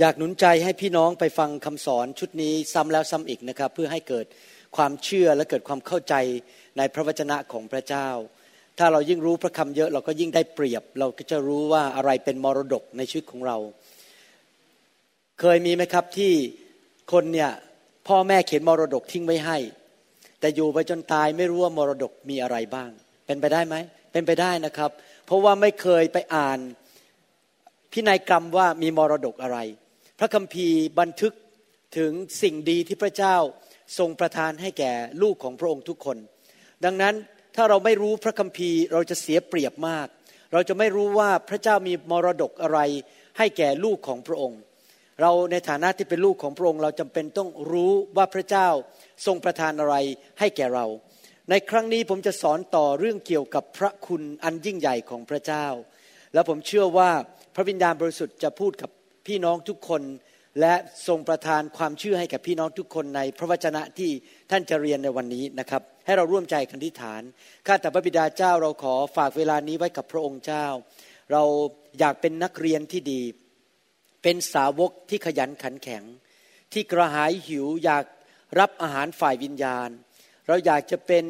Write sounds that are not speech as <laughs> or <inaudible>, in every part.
อยากหนุนใจให้พี่น้องไปฟังคำสอนชุดนี้ซ้ำแล้วซ้ำอีกนะครับ เพื่อให้เกิดความเชื่อและเกิดความเข้าใจในพระวจนะของพระเจ้า ถ้าเรายิ่งรู้พระคำเยอะเราก็ยิ่งได้เปรียบ เราก็จะรู้ว่าอะไรเป็นมรดกในชีวิตของเรา เคยมีไหมครับที่คนเนี่ยพ่อแม่เขียนมรดกทิ้งไว้ให้ แต่อยู่ไปจนตายไม่รู้ว่ามรดกมีอะไรบ้าง เป็นไปได้ไหมเป็นไปได้นะครับ เพราะว่าไม่เคยไปอ่านพินัยกรรมว่ามีมรดกอะไร พระคัมภีร์บันทึกถึงสิ่งดีที่พระเจ้าทรงประทานให้แก่ลูกของพระองค์ทุกคน ดังนั้นถ้าเราไม่รู้พระคัมภีร์เราจะเสียเปรียบมาก เราจะไม่รู้ว่าพระเจ้ามีมรดกอะไรให้แก่ลูกของพระองค์ เราในฐานะที่เป็นลูกของพระองค์ เราจำเป็นต้องรู้ว่าพระเจ้าทรงประทานอะไรให้แก่เรา ในครั้งนี้ผมจะสอนต่อเรื่องเกี่ยวกับพระคุณอันยิ่งใหญ่ของพระเจ้า แล้วผมเชื่อว่าพระวิญญาณบริสุทธิ์จะพูดกับ พี่น้องทุกคน และทรงประทานความเชื่อให้กับพี่น้องทุกคนในพระวจนะที่ท่านจะเรียนในวันนี้นะครับ ให้เราร่วมใจกันที่ฐานข้าแต่พระบิดาเจ้าเราขอฝากเวลานี้ไว้กับพระองค์เจ้า เราอยากเป็นนักเรียนที่ดี เป็นสาวกที่ขยันขันแข็ง ที่กระหายหิวอยากรับอาหารฝ่ายวิญญาณ เราอยากจะเป็น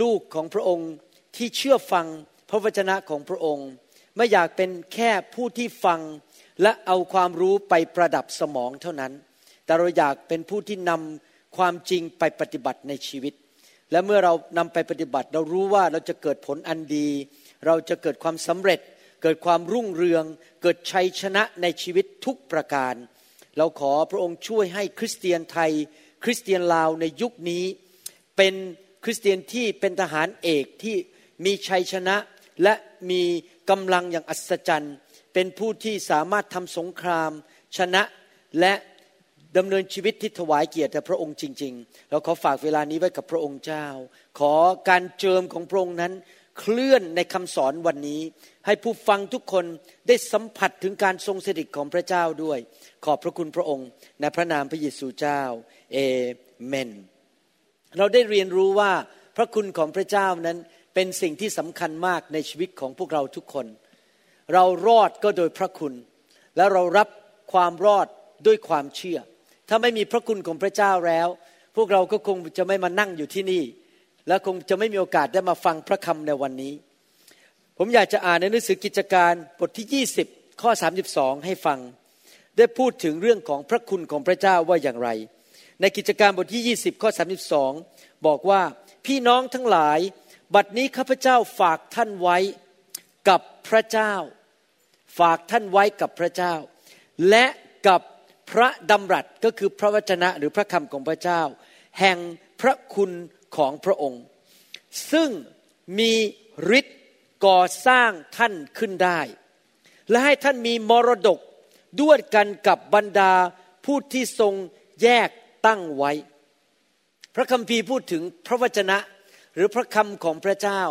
ลูกของพระองค์ที่เชื่อฟังพระวจนะของพระองค์ ไม่อยากเป็นแค่ผู้ที่ฟัง และเอาความรู้ไปประดับสมองเท่านั้น แต่เราอยากเป็นผู้ที่นำความจริงไปปฏิบัติในชีวิต และเมื่อเรานำไปปฏิบัติ เรารู้ว่าเราจะเกิดผลอันดี เราจะเกิดความสำเร็จ เกิดความรุ่งเรือง เกิดชัยชนะในชีวิตทุกประการ เราขอพระองค์ช่วยให้คริสเตียนไทย คริสเตียนลาวในยุคนี้ เป็นคริสเตียนที่เป็นทหารเอกที่มีชัยชนะและมีกำลังอย่างอัศจรรย์ เป็นผู้ที่สามารถทำสงคราม ชนะและดำเนินชีวิตที่ถวายเกียรติแด่พระองค์จริง ๆ เราขอฝากเวลานี้ไว้กับพระองค์เจ้า ขอการเจิมของพระองค์นั้น เคลื่อนในคำสอนวันนี้ ให้ผู้ฟังทุกคนได้สัมผัสถึงการทรงสถิตของพระเจ้าด้วย ขอบพระคุณพระองค์ในพระนามพระเยซูเจ้าเอเมน เราได้เรียนรู้ว่าพระคุณของพระเจ้านั้นเป็นสิ่งที่สำคัญมากในชีวิตของพวกเราทุกคน เรารอดก็โดยพระคุณ และเรารับความรอดด้วยความเชื่อ ถ้าไม่มีพระคุณของพระเจ้าแล้ว พวกเราก็คงจะไม่มานั่งอยู่ที่นี่ และคงจะไม่มีโอกาสได้มาฟังพระคำในวันนี้ ผมอยากจะอ่านในหนังสือกิจการบทที่ 20 ข้อ 32 ให้ฟัง ได้พูดถึงเรื่องของพระคุณของพระเจ้าว่าอย่างไร ในกิจการบทที่ 20 ข้อ 32 บอกว่าพี่น้องทั้งหลาย บัดนี้ข้าพเจ้าฝากท่านไว้กับพระเจ้า ฝากท่านไว้กับพระเจ้า และกับพระดำรัสก็คือพระวจนะหรือพระคำของพระเจ้า แห่งพระคุณของพระองค์ ซึ่งมีฤทธิ์ก่อสร้างท่านขึ้นได้ และให้ท่านมีมรดกด้วยกันกับบรรดาผู้ที่ทรงแยกตั้งไว้ พระคัมภีร์พูดถึงพระวจนะหรือพระคำของพระเจ้า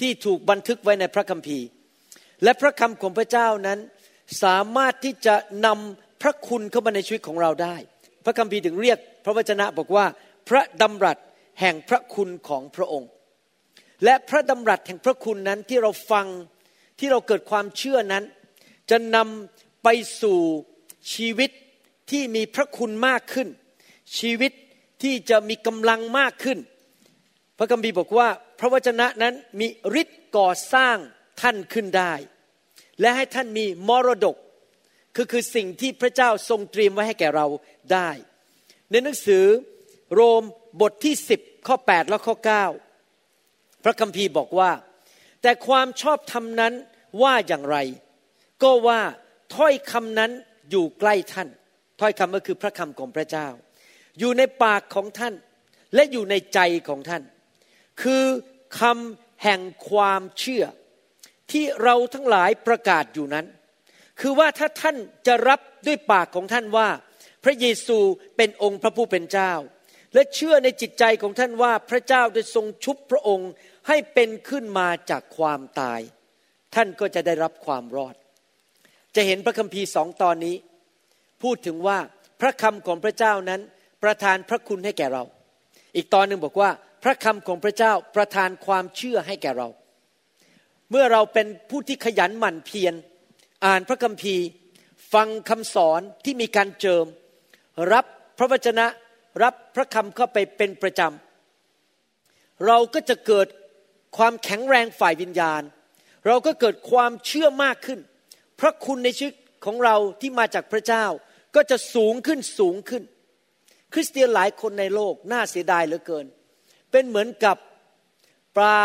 ที่ถูกบันทึกไว้ในพระคัมภีร์ และพระคำของพระเจ้านั้น สามารถที่จะนำพระคุณเข้ามาในชีวิตของเราได้ พระคัมภีร์ถึงเรียก พระวจนะบอกว่า พระดำรัสแห่งพระคุณของพระองค์ และพระดำรัสแห่งพระคุณนั้นที่เราฟังที่เราเกิดความเชื่อนั้น จะนำไปสู่ชีวิตที่มีพระคุณมากขึ้น ชีวิตที่จะมีกำลังมากขึ้น พระคัมภีร์บอกว่า พระวจนะนั้นมีฤทธิ์ก่อสร้าง ท่านขึ้นได้ และให้ท่านมีมรดกคือคือสิ่งที่พระเจ้าทรงเตรียมไว้ให้แก่เราได้ ในหนังสือโรมบทที่ 10 ข้อ 8 และข้อ 9 พระคัมภีร์บอกว่า แต่ความชอบธรรมนั้นว่าอย่างไร ก็ว่าถ้อยคำนั้นอยู่ใกล้ท่าน ถ้อยคำก็คือพระคำของพระเจ้า อยู่ในปากของท่านและอยู่ในใจของท่าน คือคำแห่งความเชื่อ ที่เราทั้งหลายประกาศอยู่นั้น คือว่าถ้าท่านจะรับด้วยปากของท่านว่า พระเยซูเป็นองค์พระผู้เป็นเจ้า และเชื่อในจิตใจของท่านว่าพระเจ้าได้ทรงชุบพระองค์ให้เป็นขึ้นมาจากความตาย ท่านก็จะได้รับความรอด จะเห็นพระคัมภีร์สองตอนนี้ พูดถึงว่าพระคำของพระเจ้านั้นประทานพระคุณให้แก่เรา อีกตอนหนึ่งบอกว่าพระคำของพระเจ้าประทานความเชื่อให้แก่เรา เมื่อเราเป็นผู้ที่ขยันหมั่นเพียร อ่านพระคัมภีร์ ฟังคำสอนที่มีการเจิม รับพระวจนะรับพระคำเข้าไปเป็นประจำ เราก็จะเกิดความแข็งแรงฝ่ายวิญญาณ เราก็เกิดความเชื่อมากขึ้น พระคุณในชีวิตของเราที่มาจากพระเจ้าก็จะสูงขึ้นสูงขึ้น คริสเตียนหลายคนในโลกน่าเสียดายเหลือเกิน เป็นเหมือนกับปลา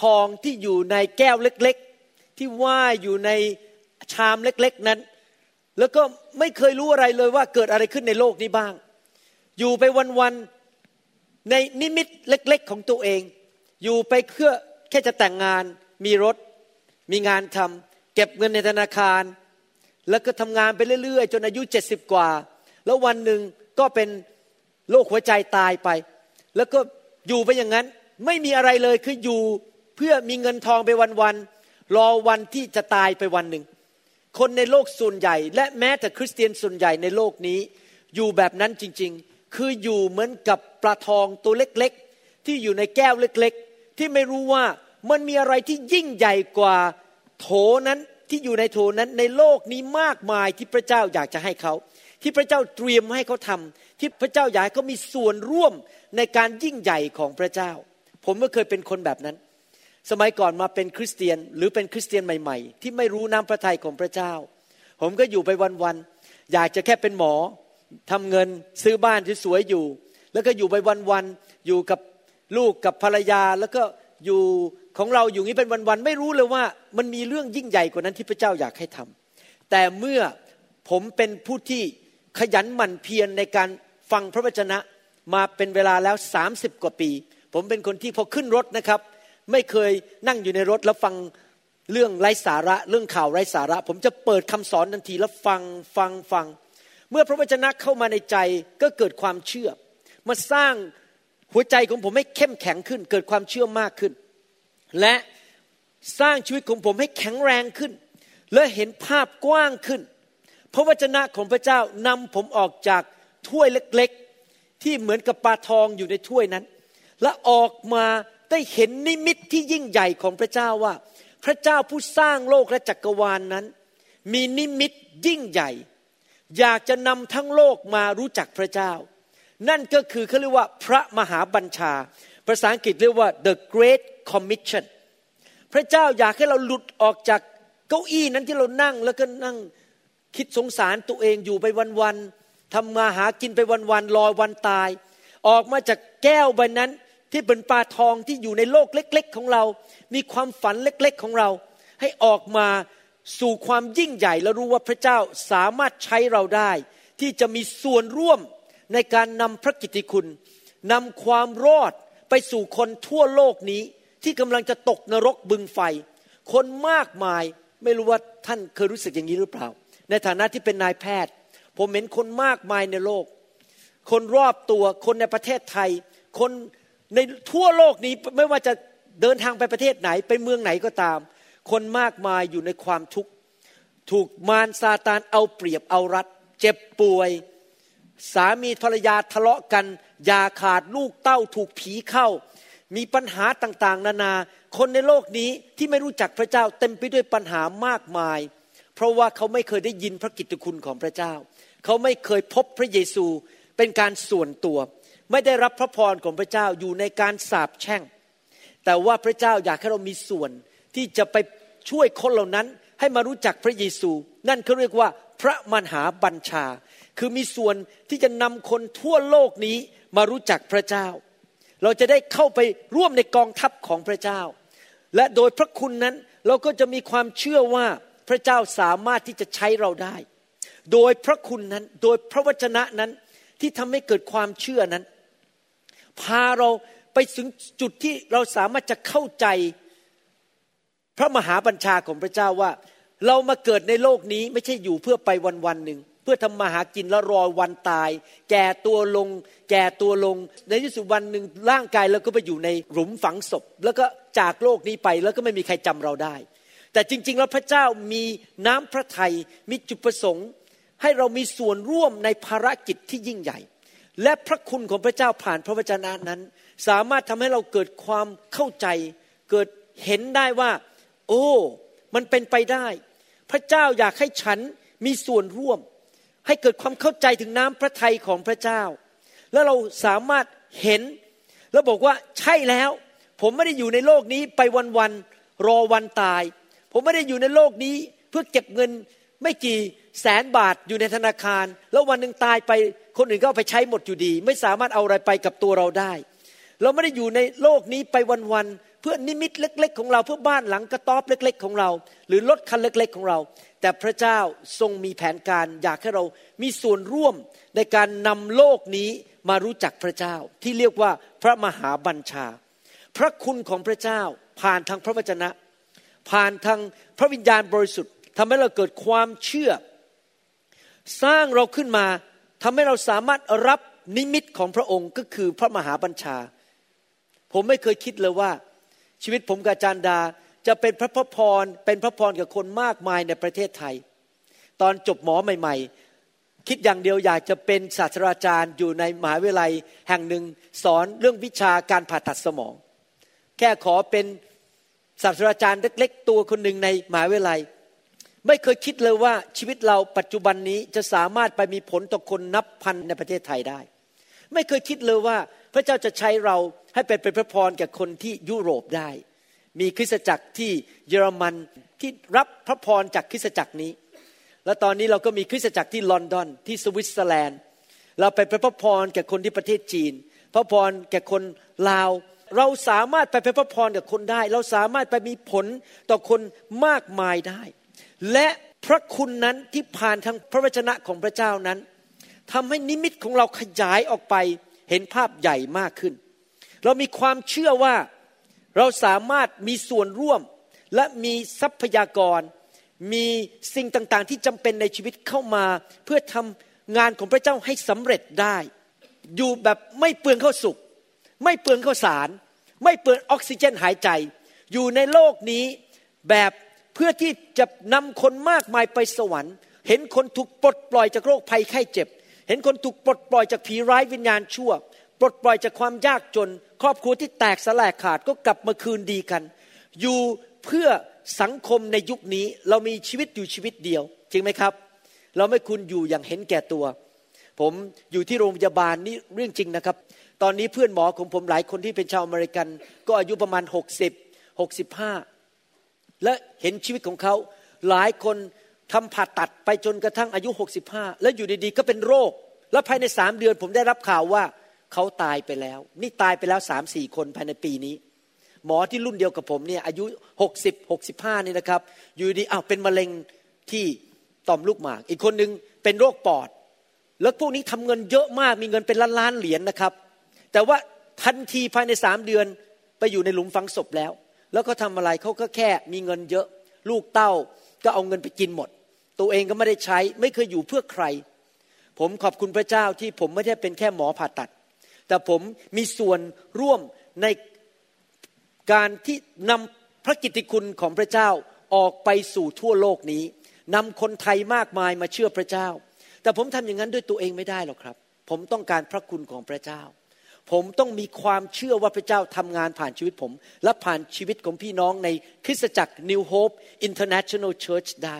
ทองที่อยู่ในแก้วเล็กๆ ที่ว่ายอยู่ในชามเล็กๆนั้น แล้วก็ไม่เคยรู้อะไรเลยว่าเกิดอะไรขึ้นในโลกนี้บ้าง อยู่ไปวันๆในนิมิตเล็ก ๆ ของตัวเอง อยู่ไปเพื่อแค่จะแต่งงานมีรถ มีงานทำเก็บเงินในธนาคาร แล้วก็ทำงานไปเรื่อย ๆ จนอายุเจ็ดสิบกว่า แล้ววันหนึ่งก็เป็นโรคหัวใจตายไป แล้วก็อยู่ไปอย่างนั้นไม่มีอะไรเลยคืออยู่ เพื่อมีเงินทองไปวันๆรอวันที่จะตายไปวันหนึ่ง คนในโลกส่วนใหญ่ และแม้แต่คริสเตียนส่วนใหญ่ในโลกนี้ อยู่แบบนั้นจริงๆ คืออยู่เหมือนกับปลาทองตัวเล็กๆ ที่อยู่ในแก้วเล็กๆ ที่ไม่รู้ว่ามันมีอะไรที่ยิ่งใหญ่กว่าโถนั้นที่อยู่ในโถนั้นในโลกนี้มากมายที่พระเจ้าอยากจะให้เขา ที่พระเจ้าเตรียมให้เขาทำที่พระเจ้าอยากให้เขามีส่วนร่วมในการยิ่งใหญ่ของพระเจ้า ผมก็เคยเป็นคนแบบนั้น สมัยก่อนมาเป็นคริสเตียนหรือเป็นคริสเตียนใหม่ๆ ที่ไม่รู้น้ำพระทัยของพระเจ้า ผมก็อยู่ไปวันๆอยากจะแค่เป็นหมอทำเงินซื้อบ้านที่สวยอยู่ แล้วก็อยู่ไปวันๆอยู่กับลูกกับภรรยาแล้วก็อยู่ของเราอยู่นี้เป็นวันๆไม่รู้เลยว่า มันมีเรื่องยิ่งใหญ่กว่านั้นที่พระเจ้าอยากให้ทำแต่เมื่อผมเป็นผู้ที่ขยันหมั่นเพียรในการฟังพระวจนะมาเป็นเวลาแล้วสามสิบกว่าปี ผมเป็นคนที่พอขึ้นรถนะครับ ไม่เคยนั่งอยู่ในรถแล้วฟังเรื่องไร้สาระเรื่องข่าวไร้สาระ ผมจะเปิดคำสอนทันทีแล้วฟังฟังฟัง เมื่อพระวจนะเข้ามาในใจก็เกิดความเชื่อ มาสร้างหัวใจของผมให้เข้มแข็งขึ้น เกิดความเชื่อมากขึ้น และสร้างชีวิตของผมให้แข็งแรงขึ้น และเห็นภาพกว้างขึ้น พระวจนะของพระเจ้านำผมออกจากถ้วยเล็กๆ ที่เหมือนกับปลาทองอยู่ในถ้วยนั้น และออกมา ได้เห็นนิมิตที่ยิ่งใหญ่ของพระเจ้าว่า พระเจ้าผู้สร้างโลกและจักรวาลนนั้น มีนิมิตยิ่งใหญ่ อยากจะนำทั้งโลกมารู้จักพระเจ้า นั่นก็คือเขาเรียกว่าพระมหาบัญชา ภาษาอังกฤษเรียกว่า the great commission พระเจ้าอยากให้เราหลุดออกจากเก้าอี้นั้นที่เรานั่งแล้วก็นั่งคิดสงสารตัวเองอยู่ไปวันๆทำมาหากินไปวันๆรอวันตาย ออกมาจากแก้วใบนั้น ที่เป็นปลาทองที่อยู่ในโลกเล็ก ๆ ของเรา มีความฝันเล็ก ๆ ของเรา ให้ออกมาสู่ความยิ่งใหญ่และรู้ว่าพระเจ้าสามารถใช้เราได้ ที่จะมีส่วนร่วมในการนำพระกิตติคุณนำความรอดไปสู่คนทั่วโลกนี้ ที่กำลังจะตกนรกบึงไฟ คนมากมายไม่รู้ว่าท่านเคยรู้สึกอย่างนี้หรือเปล่า ในฐานะที่เป็นนายแพทย์ ผมเห็นคนมากมายในโลก คนรอบตัวคนในประเทศไทย คน ในทั่วโลกนี้ไม่ว่าจะเดินทางไปประเทศไหนไปเมืองไหนก็ตาม คนมากมายอยู่ในความทุกข์ถูกมารซาตานเอาเปรียบเอารัด เจ็บป่วย สามีภรรยาทะเลาะกันยาขาดลูกเต้าถูกผีเข้า มีปัญหาต่างๆ นานา คนในโลกนี้ที่ไม่รู้จักพระเจ้าเต็มไปด้วยปัญหามากมาย เพราะว่าเขาไม่เคยได้ยินพระกิตติคุณของพระเจ้า เขาไม่เคยพบพระเยซูเป็นการส่วนตัว ไม่ได้รับพระพรของพระเจ้าอยู่ในการสาบแช่ง แต่ว่าพระเจ้าอยากให้เรามีส่วนที่จะไปช่วยคนเหล่านั้นให้มารู้จักพระเยซู นั่นเขาเรียกว่าพระมหาบัญชา คือมีส่วนที่จะนำคนทั่วโลกนี้มารู้จักพระเจ้า เราจะได้เข้าไปร่วมในกองทัพของพระเจ้า และโดยพระคุณนั้นเราก็จะมีความเชื่อว่าพระเจ้าสามารถที่จะใช้เราได้ โดยพระคุณนั้น โดยพระวจนะนั้นที่ทำให้เกิดความเชื่อนั้น พาเราไปถึงจุดที่เราสามารถจะเข้าใจ พระมหาบัญชาของพระเจ้าว่า เรามาเกิดในโลกนี้ไม่ใช่อยู่เพื่อไปวันวันหนึ่งเพื่อทำมาหากินแล้วรอวันตาย แก่ตัวลง แก่ตัวลง ในที่สุดวันหนึ่งร่างกายเราก็ไปอยู่ในหลุมฝังศพ แล้วก็จากโลกนี้ไปแล้วก็ไม่มีใครจำเราได้ แต่จริง ๆ แล้วพระเจ้ามีน้ำพระทัยมีจุดประสงค์ ให้เรามีส่วนร่วมในภารกิจที่ยิ่งใหญ่ และพระคุณของพระเจ้าผ่านพระวจนะนั้น สามารถทำให้เราเกิดความเข้าใจ เกิดเห็นได้ว่า โอ้ มันเป็นไปได้ พระเจ้าอยากให้ฉันมีส่วนร่วม ให้เกิดความเข้าใจถึงน้ำพระทัยของพระเจ้า แล้วเราสามารถเห็น แล้วบอกว่าใช่แล้ว ผมไม่ได้อยู่ในโลกนี้ไปวันๆรอวันตาย ผมไม่ได้อยู่ในโลกนี้เพื่อเก็บเงินไม่กี่แสนบาทอยู่ในธนาคาร แล้ววันหนึ่งตายไป คนอื่นก็เอาไปใช้หมดอยู่ดี ไม่สามารถเอาอะไรไปกับตัวเราได้ เราไม่ได้อยู่ในโลกนี้ไปวันๆเพื่อนิมิตเล็ก ๆ ของเราเพื่อบ้านหลังกระต๊อบเล็ก ๆ ของเรา หรือรถคันเล็ก ๆ ของเรา แต่พระเจ้าทรงมีแผนการ อยากให้เรามีส่วนร่วมในการนำโลกนี้มารู้จักพระเจ้า ที่เรียกว่าพระมหาบัญชา พระคุณของพระเจ้าผ่านทางพระวจนะ ผ่านทางพระวิญญาณบริสุทธิ์ทำให้เราเกิดความเชื่อ สร้างเราขึ้นมา ทำให้เราสามารถรับนิมิตของพระองค์ก็คือพระมหาบัญชา ผมไม่เคยคิดเลยว่า ชีวิตผมกับอาจารดาจะเป็นพระพพรเป็นพระพรกับคนมากมายในประเทศไทย ตอนจบหมอใหม่ ๆ คิดอย่างเดียวอยากจะเป็นศาสตราจารย์อยู่ในมหาวิทยาลัยแห่งหนึ่งสอนเรื่องวิชาการผ่าตัดสมอง แค่ขอเป็นศาสตราจารย์เล็ก ๆ ตัวคนหนึ่งในมหาวิทยาลัย ไม่เคยคิดเลยว่าชีวิตเราปัจจุบันนี้จะสามารถไปมีผลต่อคนนับพันในประเทศไทยได้ ไม่เคยคิดเลยว่าพระเจ้าจะใช้เราให้เป็นเป็นพระพรแก่คนที่ยุโรปได้ มีคริสตจักรที่เยอรมันที่รับพระพรจากคริสตจักรนี้ และตอนนี้เราก็มีคริสตจักรที่ลอนดอนที่สวิตเซอร์แลนด์ เราไปเป็นพระพรแก่คนที่ประเทศจีน พระพรแก่คนลาวเราสามารถไปเป็นพระพรกับคนได้ เราสามารถไปมีผลต่อคนมากมายได้ และพระคุณนั้นที่ผ่านทางพระวจนะของพระเจ้านั้นทำให้นิมิตของเราขยายออกไปเห็นภาพใหญ่มากขึ้น เรามีความเชื่อว่าเราสามารถมีส่วนร่วมและมีทรัพยากร มีสิ่งต่างๆ ที่จำเป็นในชีวิตเข้ามา เพื่อทำงานของพระเจ้าให้สำเร็จได้ อยู่แบบไม่เปลืองข้าวสุกไม่เปลืองข้าวสาร ไม่เปลืองออกซิเจนหายใจ อยู่ในโลกนี้แบบ พื่อที่จะนำคนมากมายไปสวรรค์ เห็นคนถูกปลดปล่อยจากโรคภัยไข้เจ็บ เห็นคนถูกปลดปล่อยจากผีร้ายวิญญาณชั่ว ปลดปล่อยจากความยากจน ครอบครัวที่แตกสลายขาดก็กลับมาคืนดีกัน อยู่เพื่อสังคมในยุคนี้เรามีชีวิตอยู่ชีวิตเดียว จริงไหมครับ เราไม่คุณอยู่อย่างเห็นแก่ตัว ผมอยู่ที่โรงพยาบาลนี่เรื่องจริงนะครับ ตอนนี้เพื่อนหมอของผมหลายคนที่เป็นชาวอเมริกัน ก็อายุประมาณ 60 65 และเห็นชีวิตของเขา หลายคนทำผ่าตัดไปจนกระทั่งอายุ 65 แล้วอยู่ดีๆ ก็เป็นโรค แล้วภายในสามเดือนผมได้รับข่าวว่าเขาตายไปแล้ว นี่ตายไปแล้วสามสี่คนภายในปีนี้ หมอที่รุ่นเดียวกับผมเนี่ยอายุ 60 65 นี่นะครับ อยู่ดีอ้าวเป็นมะเร็งที่ต่อมลูกหมาก อีกคนนึงเป็นโรคปอด แล้วพวกนี้ทำเงินเยอะมากมีเงินเป็นล้านล้านเหรียญนนะครับ แต่ว่าทันทีภายในสามเดือนไปอยู่ในหลุมฝังศพแล้ว แล้วก็ทำอะไรเขาก็แค่มีเงินเยอะ ลูกเต้าก็เอาเงินไปกินหมด ตัวเองก็ไม่ได้ใช้ ไม่เคยอยู่เพื่อใคร ผมขอบคุณพระเจ้าที่ผมไม่ได้เป็นแค่หมอผ่าตัด แต่ผมมีส่วนร่วมในการที่นำพระกิตติคุณของพระเจ้าออกไปสู่ทั่วโลกนี้นำคนไทยมากมายมาเชื่อพระเจ้า แต่ผมทำอย่างนั้นด้วยตัวเองไม่ได้หรอกครับ ผมต้องการพระคุณของพระเจ้า ผมต้องมีความเชื่อว่าพระเจ้าทำงานผ่านชีวิตผม และผ่านชีวิตของพี่น้องในคริสตจักร New Hope International Church ได้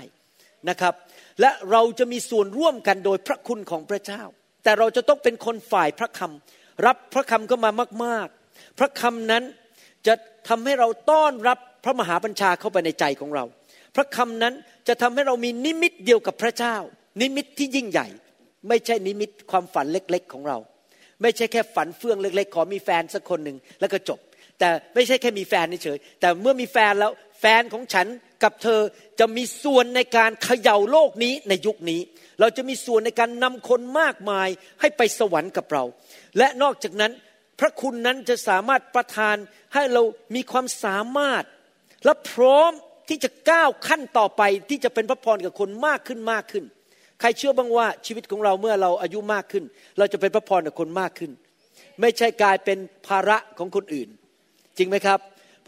นะครับ และเราจะมีส่วนร่วมกันโดยพระคุณของพระเจ้า แต่เราจะต้องเป็นคนฝ่ายพระคำรับพระคำเข้ามามาก ๆ พระคำนั้นจะทำให้เราต้อนรับพระมหาบัญชาเข้าไปในใจของเรา พระคำนั้นจะทำให้เรามีนิมิตเดียวกับพระเจ้า นิมิตที่ยิ่งใหญ่ ไม่ใช่นิมิตความฝันเล็ก ๆ ของเรา ไม่ใช่แค่ฝันเฟื่องเล็ก ๆ ขอมีแฟนสักคนหนึ่งแล้วก็จบ แต่ไม่ใช่แค่มีแฟนเฉยแต่เมื่อมีแฟนแล้วแฟนของฉันกับเธอจะมีส่วนในการเขย่าโลกนี้ในยุคนี้ เราจะมีส่วนในการนำคนมากมายให้ไปสวรรค์กับเรา และนอกจากนั้นพระคุณนั้นจะสามารถประทานให้เรามีความสามารถ และพร้อมที่จะก้าวขั้นต่อไปที่จะเป็นพระพรกับคนมากขึ้นมากขึ้น ใครเชื่อบ้างว่าชีวิตของเราเมื่อเราอายุมากขึ้น เราจะเป็นพระพรกับคนมากขึ้น ไม่ใช่กลายเป็นภาระของคนอื่น จริงไหมครับ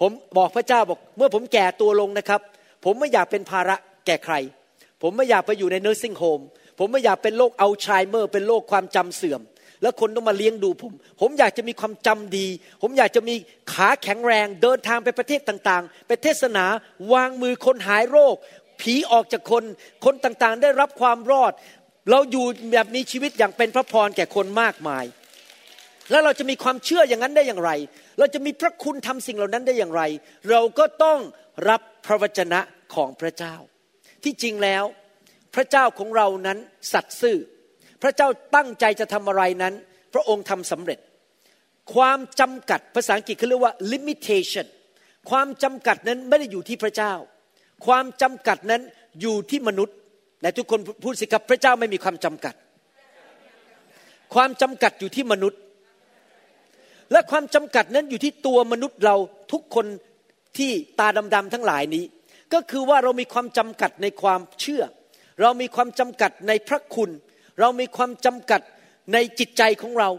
ผมบอกพระเจ้าบอก เมื่อผมแก่ตัวลงนะครับ ผมไม่อยากเป็นภาระแก่ใคร ผมไม่อยากไปอยู่ใน nursing home ผมไม่อยากเป็นโรคอัลไซเมอร์ เป็นโรคความจำเสื่อม แล้วคนต้องมาเลี้ยงดูผม ผมอยากจะมีความจำดี ผมอยากจะมีขาแข็งแรง เดินทางไปประเทศต่างๆ ไปเทศนาวางมือคนหายโรค ผีออกจากคน คนต่างๆ ได้รับความรอด เราอยู่แบบนี้ชีวิตอย่างเป็นพระพรแก่คนมากมาย แล้วเราจะมีความเชื่ออย่างนั้นได้อย่างไร เราจะมีพระคุณทำสิ่งเหล่านั้นได้อย่างไร เราก็ต้องรับพระวจนะของพระเจ้า ที่จริงแล้วพระเจ้าของเรานั้นสัตย์ซื่อ พระเจ้าตั้งใจจะทำอะไรนั้น พระองค์ทำสำเร็จ ความจำกัดภาษาอังกฤษเขาเรียกว่า limitation ความจำกัดนั้นไม่ได้อยู่ที่พระเจ้า ความจำกัดนั้นอยู่ที่มนุษย์และทุกคนพูดสิครับพระเจ้าไม่มีความจำกัด ความจำกัดอยู่ที่มนุษย์ และความจำกัดนั้นอยู่ที่ตัวมนุษย์เราทุกคนที่ตาดำๆทั้งหลายนี้ ก็คือว่าเรามีความจำกัดในความเชื่อ เรามีความจำกัดในพระคุณ เรามีความจำกัดในจิตใจของเรา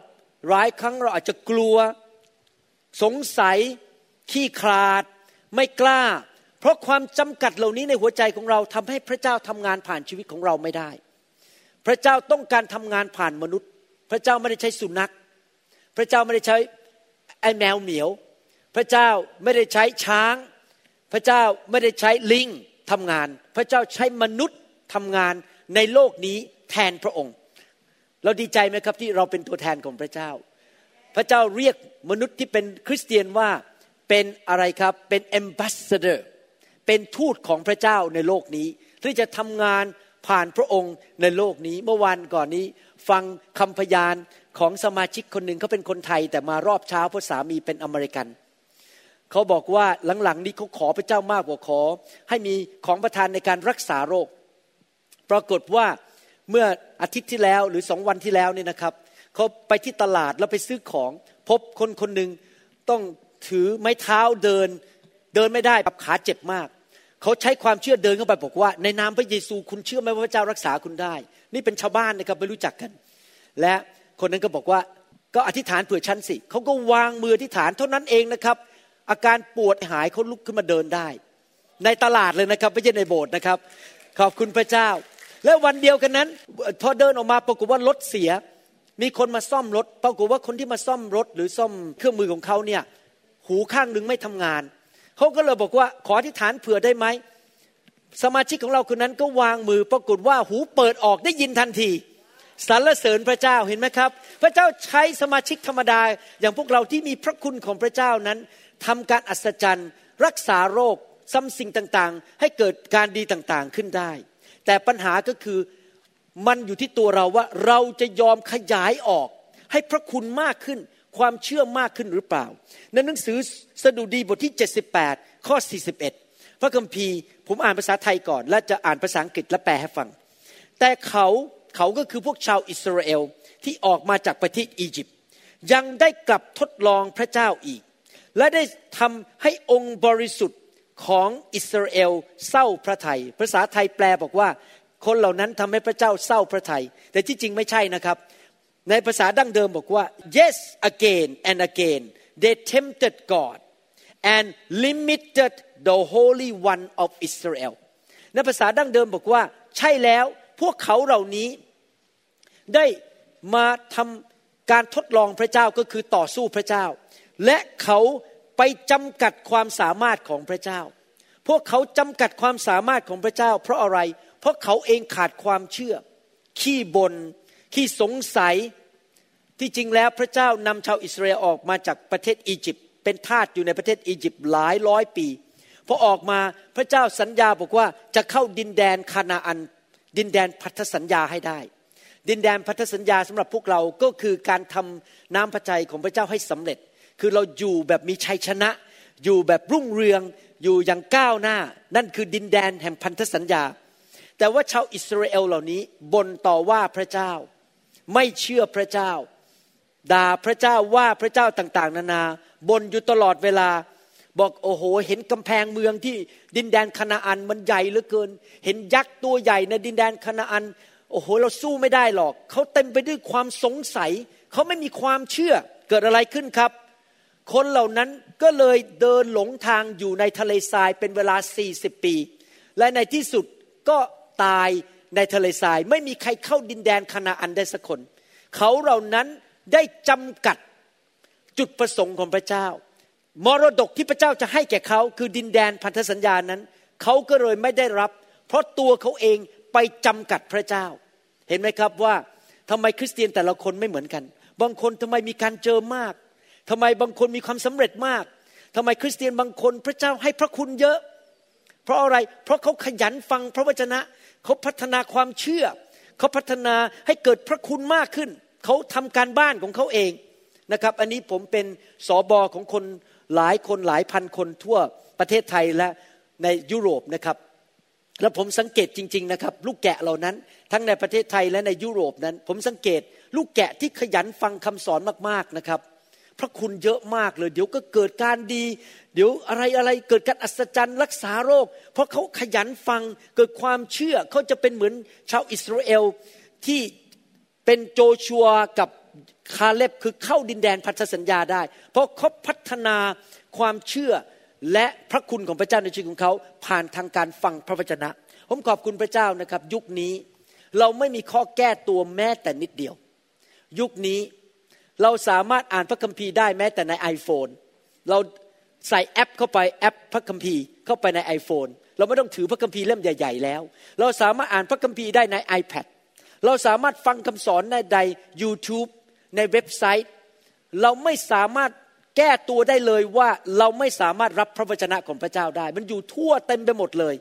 หลายครั้งเราอาจจะกลัว สงสัย ขี้คลาด ไม่กล้า เพราะความจำกัดเหล่านี้ในหัวใจของเราทำให้พระเจ้าทำงานผ่านชีวิตของเราไม่ได้ พระเจ้าต้องการทำงานผ่านมนุษย์ พระเจ้าไม่ได้ใช้สุนัข พระเจ้าไม่ได้ใช้ไอ้แมวเหมียว พระเจ้าไม่ได้ใช้ช้าง พระเจ้าไม่ได้ใช้ลิงทำงาน พระเจ้าใช้มนุษย์ทำงานในโลกนี้แทนพระองค์ เราดีใจไหมครับที่เราเป็นตัวแทนของพระเจ้า พระเจ้าเรียกมนุษย์ที่เป็นคริสเตียนว่าเป็นอะไรครับเป็น ambassador เป็นทูตของพระเจ้าในโลกนี้ที่จะทำงานผ่านพระองค์ในโลกนี้ เมื่อวันก่อนนี้ ฟังคำพยานของสมาชิกคนหนึ่งเขาเป็นคนไทยแต่มารอบเช้าเพราะสามีเป็นอเมริกันเขาบอกว่าหลังๆนี้เขาขอพระเจ้ามากกว่าขอ ให้มีของประทานในการรักษาโรค ปรากฏว่าเมื่ออาทิตย์ที่แล้วหรือสองวันที่แล้วเนี่ยนะครับเขาไปที่ตลาดแล้วไปซื้อของ พบคนคนหนึ่งต้องถือไม้เท้าเดิน เดินไม่ได้แบบขาเจ็บมาก เขาใช้ความเชื่อเดินเข้าไปบอกว่า ในนามพระเยซูคุณเชื่อไหมว่าพระเจ้ารักษาคุณได้ นี่เป็นชาวบ้านนะครับไม่รู้จักกัน และคนนั้นก็บอกว่าก็อธิษฐานเผื่อฉันสิเขาก็วางมืออธิษฐานเท่านั้นเองนะครับ อาการปวดหายเขาลุกขึ้นมาเดินได้ ในตลาดเลยนะครับไม่ใช่ในโบสถ์นะครับ ขอบคุณพระเจ้า แล้ววันเดียวกันนั้น พอเดินออกมาปรากฏว่ารถเสีย มีคนมาซ่อมรถ ปรากฏว่าคนที่มาซ่อมรถ หรือซ่อมเครื่องมือของเขาเนี่ยหูข้างหนึ่งไม่ทำงาน เขาก็เลยบอกว่าขอที่ฐานเผื่อได้ไหมสมาชิกของเราคนนั้นก็วางมือปรากฏว่าหูเปิดออกได้ยินทันทีสรรเสริญพระเจ้าเห็นไหมครับ พระเจ้าใช้สมาชิกธรรมดา อย่างพวกเราที่มีพระคุณของพระเจ้านั้นทำการอัศจรรย์ รักษาโรคซ้ำสิ่งต่างๆ ให้เกิดการดีต่างๆขึ้นได้ แต่ปัญหาก็คือมันอยู่ที่ตัวเราว่าเราจะยอมขยายออก ให้พระคุณมากขึ้น ความเชื่อมากขึ้นหรือเปล่า ในหนังสือสดุดีบทที่ 78 ข้อ 41 พระคัมภีร์ผมอ่านภาษาไทยก่อน และจะอ่านภาษาอังกฤษและแปลให้ฟัง แต่เขาเขาก็คือพวกชาวอิสราเอลที่ออกมาจากประเทศอียิปต์ยังได้กลับทดลองพระเจ้าอีก และได้ทำให้องค์บริสุทธิ์ของอิสราเอลเศร้าพระทยัยภาษาไทยแปลบอกว่า คนเหล่านั้นทำให้พระเจ้าเศร้าพระทยัยแต่ที่จริงไม่ใช่นะครับ ในภาษาดั้งเดิมบอกว่า yes again and again they tempted God and limited the Holy One of Israel ในภาษาดั้งเดิมบอกว่าใช่แล้วพวกเขาเหล่านี้ได้มาทำการทดลองพระเจ้าก็คือต่อสู้พระเจ้า และเขาไปจำกัดความสามารถของพระเจ้า พวกเขาจำกัดความสามารถของพระเจ้า เพราะอะไร เพราะเขาเองขาดความเชื่อ ขี้บน ขี้สงสัยที่จริงแล้วพระเจ้านำชาวอิสราเอลออกมาจากประเทศอียิปต์เป็นทาสอยู่ในประเทศอียิปต์หลายร้อยปีพอออกมาพระเจ้าสัญญาบอกว่าจะเข้าดินแดนคานาอัน ดินแดนพันธสัญญาให้ได้ ดินแดนพันธสัญญาสำหรับพวกเราก็คือการทำน้ำพระทัยของพระเจ้าให้สำเร็จ คือเราอยู่แบบมีชัยชนะ อยู่แบบรุ่งเรืองอยู่อย่างก้าวหน้า นั่นคือดินแดนแห่งพันธสัญญา แต่ว่าชาวอิสราเอลเหล่านี้บ่นต่อว่าพระเจ้า ไม่เชื่อพระเจ้า ด่าพระเจ้าว่าพระเจ้าต่างๆ นานาบ่นอยู่ตลอดเวลา บอกโอ้โห เห็นกำแพงเมืองที่ดินแดนคณาอันมันใหญ่เหลือเกิน เห็นยักษ์ตัวใหญ่ในดินแดนคณาอันโอ้โห เราสู้ไม่ได้หรอก เขาเต็มไปด้วยความสงสัย เขาไม่มีความเชื่อเกิดอะไรขึ้นครับ คนเหล่านั้นก็เลยเดินหลงทางอยู่ในทะเลทรายเป็นเวลา 40 ปี และในที่สุดก็ตาย ในทะเลทราย ไม่มีใครเข้าดินแดนคณาอันได้สักคน เขาเหล่านั้นได้จำกัดจุดประสงค์ของพระเจ้า มรดกที่พระเจ้าจะให้แก่เขาคือดินแดนพันธสัญญานั้น เขาก็เลยไม่ได้รับ เพราะตัวเขาเองไปจำกัดพระเจ้า เห็นไหมครับว่าทำไมคริสเตียนแต่ละคนไม่เหมือนกัน บางคนทำไมมีการเจอมากทำไมบางคนมีความสำเร็จมากทำไมคริสเตียนบางคนพระเจ้าให้พระคุณเยอะ เพราะอะไร เพราะเขาขยันฟังพระวจนะ เขาพัฒนาความเชื่อ เขาพัฒนาให้เกิดพระคุณมากขึ้น เขาทำการบ้านของเขาเองนะครับ อันนี้ผมเป็นสอบอของคนหลายคนหลายพันคนทั่วประเทศไทยและในยุโรปนะครับ แล้วผมสังเกตจริง ๆนะครับ ลูกแกะเหล่านั้น ทั้งในประเทศไทยและในยุโรปนั้น ผมสังเกตลูกแกะที่ขยันฟังคำสอนมากๆนะครับ พระคุณเยอะมากเลย เดี๋ยวก็เกิดการดี เดี๋ยวอะไรอะไรเกิดการอัศจรรย์รักษาโรค เพราะเขาขยันฟังเกิดความเชื่อเขาจะเป็นเหมือนชาวอิสราเอลที่เป็นโจชัวกับคาเล็บคือเข้าดินแดนพันธสัญญาได้ เพราะเขาพัฒนาความเชื่อและพระคุณของพระเจ้าในชีวิตของเขาผ่านทางการฟังพระวจนะ ผมขอบคุณพระเจ้านะครับ ยุคนี้เราไม่มีข้อแก้ตัวแม้แต่นิดเดียว ยุคนี้ เราสามารถอ่านพระคัมภีร์ได้แม้แต่ใน iPhone เราใส่แอปเข้าไปแอปพระคัมภีร์เข้าไปใน iPhone เราไม่ต้องถือพระคัมภีร์เล่มใหญ่ ๆ แล้ว เราสามารถอ่านพระคัมภีร์ได้ใน iPad เราสามารถฟังคำสอนในใด YouTube ในเว็บไซต์ เราไม่สามารถแก้ตัวได้เลยว่าเราไม่สามารถรับพระวจนะของพระเจ้าได้ มันอยู่ทั่วเต็มไปหมดเลย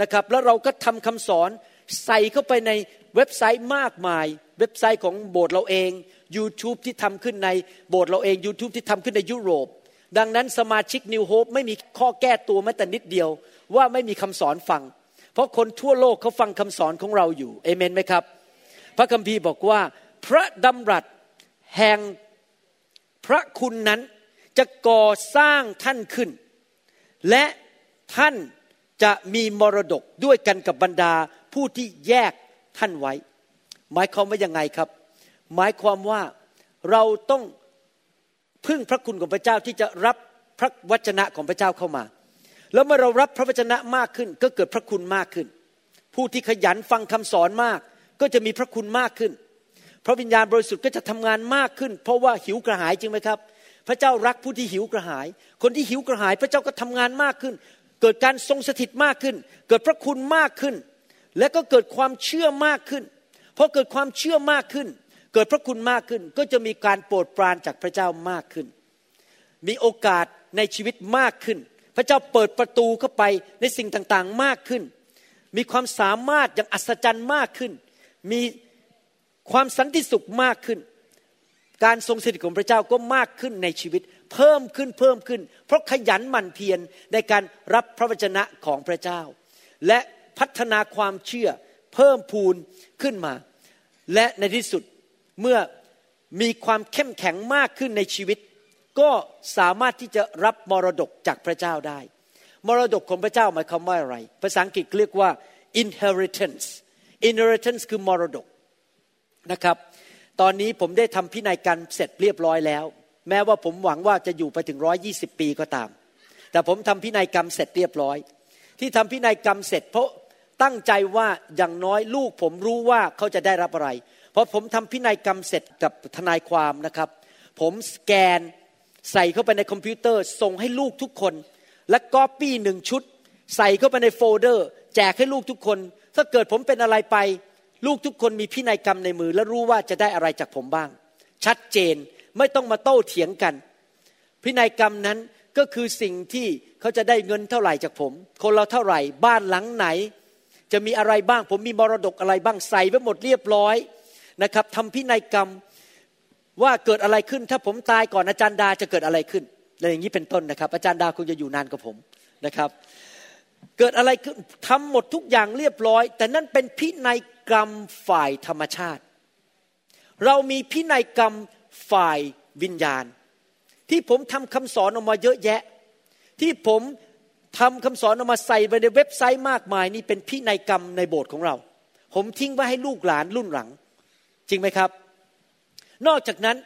นะครับ แล้วเราก็ทำคำสอนใส่เข้าไปในเว็บไซต์มากมาย เว็บไซต์ของโบสถ์เราเอง YouTube ที่ทำขึ้นในโบสถ์เราเอง YouTube ที่ทำขึ้นในยุโรป ดังนั้นสมาชิกนิวโฮปไม่มีข้อแก้ตัวแม้แต่นิดเดียว ว่าไม่มีคำสอนฟัง เพราะคนทั่วโลกเขาฟังคำสอนของเราอยู่เอเมนไหมครับ พระคัมภีร์บอกว่า พระดำรัสแห่งพระคุณนั้นจะก่อสร้างท่านขึ้น และท่านจะมีมรดกด้วยกันกับบรรดาผู้ที่แยกท่านไว้ หมายความว่ายังไงครับ หมายความว่าเราต้องพึ่งพระคุณของพระเจ้าที่จะรับพระวจนะของพระเจ้าเข้ามา แล้วเมื่อเรารับพระวจนะมากขึ้น ก็เกิดพระคุณมากขึ้น ผู้ที่ขยันฟังคำสอนมาก ก็จะมีพระคุณมากขึ้น พระวิญญาณบริสุทธิ์ก็จะทำงานมากขึ้น เพราะว่าหิวกระหายจริงไหมครับ พระเจ้ารักผู้ที่หิวกระหาย คนที่หิวกระหาย พระเจ้าก็ทำงานมากขึ้น เกิดการทรงสถิตมากขึ้น เกิดพระคุณมากขึ้น และก็เกิดความเชื่อมากขึ้นพอเกิดความเชื่อมากขึ้น เกิดพระคุณมากขึ้นก็จะมีการโปรดปรานจากพระเจ้ามากขึ้น มีโอกาสในชีวิตมากขึ้น พระเจ้าเปิดประตูเข้าไปในสิ่งต่างๆมากขึ้น มีความสามารถอย่างอัศจรรย์มากขึ้น มีความสันติสุขมากขึ้น การทรงสถิตของพระเจ้าก็มากขึ้นในชีวิต เพิ่มขึ้นเพิ่มขึ้น เพราะขยันหมั่นเพียรในการรับพระวจนะของพระเจ้า และพัฒนาความเชื่อเพิ่มพูนขึ้นมา และในที่สุด เมื่อมีความเข้มแข็งมากขึ้นในชีวิต ก็สามารถที่จะรับมรดกจากพระเจ้าได้ มรดกของพระเจ้าหมายความว่าอะไร ภาษาอังกฤษเรียกว่า inheritance inheritance คือมรดกนะครับ ตอนนี้ผมได้ทำพินัยกรรมเสร็จเรียบร้อยแล้ว แม้ว่าผมหวังว่าจะอยู่ไปถึงร้อยี่สิบปีก็ตาม แต่ผมทำพินัยกรรมเสร็จเรียบร้อย ที่ทำพินัยกรรมเสร็จเพราะตั้งใจว่าอย่างน้อยลูกผมรู้ว่าเขาจะได้รับอะไร เพราะผมทำพินัยกรรมเสร็จกับทนายความนะครับ ผมสแกนใส่เข้าไปในคอมพิวเตอร์ ส่งให้ลูกทุกคน และก๊อปปี้หนึ่งชุด ใส่เข้าไปในโฟลเดอร์ แจกให้ลูกทุกคน ถ้าเกิดผมเป็นอะไรไป ลูกทุกคนมีพินัยกรรมในมือ และรู้ว่าจะได้อะไรจากผมบ้าง ชัดเจนไม่ต้องมาโต้เถียงกัน พินัยกรรมนั้นก็คือสิ่งที่เขาจะได้เงินเท่าไหร่จากผม คนละเท่าไหร่บ้านหลังไหน จะมีอะไรบ้างผมมีมรดกอะไรบ้างใส่ไว้หมดเรียบร้อย นะครับทำพินัยกรรมว่าเกิดอะไรขึ้น ถ้าผมตายก่อนอาจารย์ดาจะเกิดอะไรขึ้นอะไรอย่างนี้เป็นต้นนะครับ อาจารย์ดาคงจะอยู่นานกว่าผมนะครับ เกิดอะไรขึ้นทำหมดทุกอย่างเรียบร้อย แต่นั่นเป็นพินัยกรรมฝ่ายธรรมชาติ เรามีพินัยกรรมฝ่ายวิญญาณ ที่ผมทำคำสอนออกมาเยอะแยะ ที่ผมทำคำสอนออกมาใส่ไปในเว็บไซต์มากมาย นี่เป็นพินัยกรรมในโบสถ์ของเรา ผมทิ้งไว้ให้ลูกหลานรุ่นหลัง จริงไหมครับ นอกจากนั้น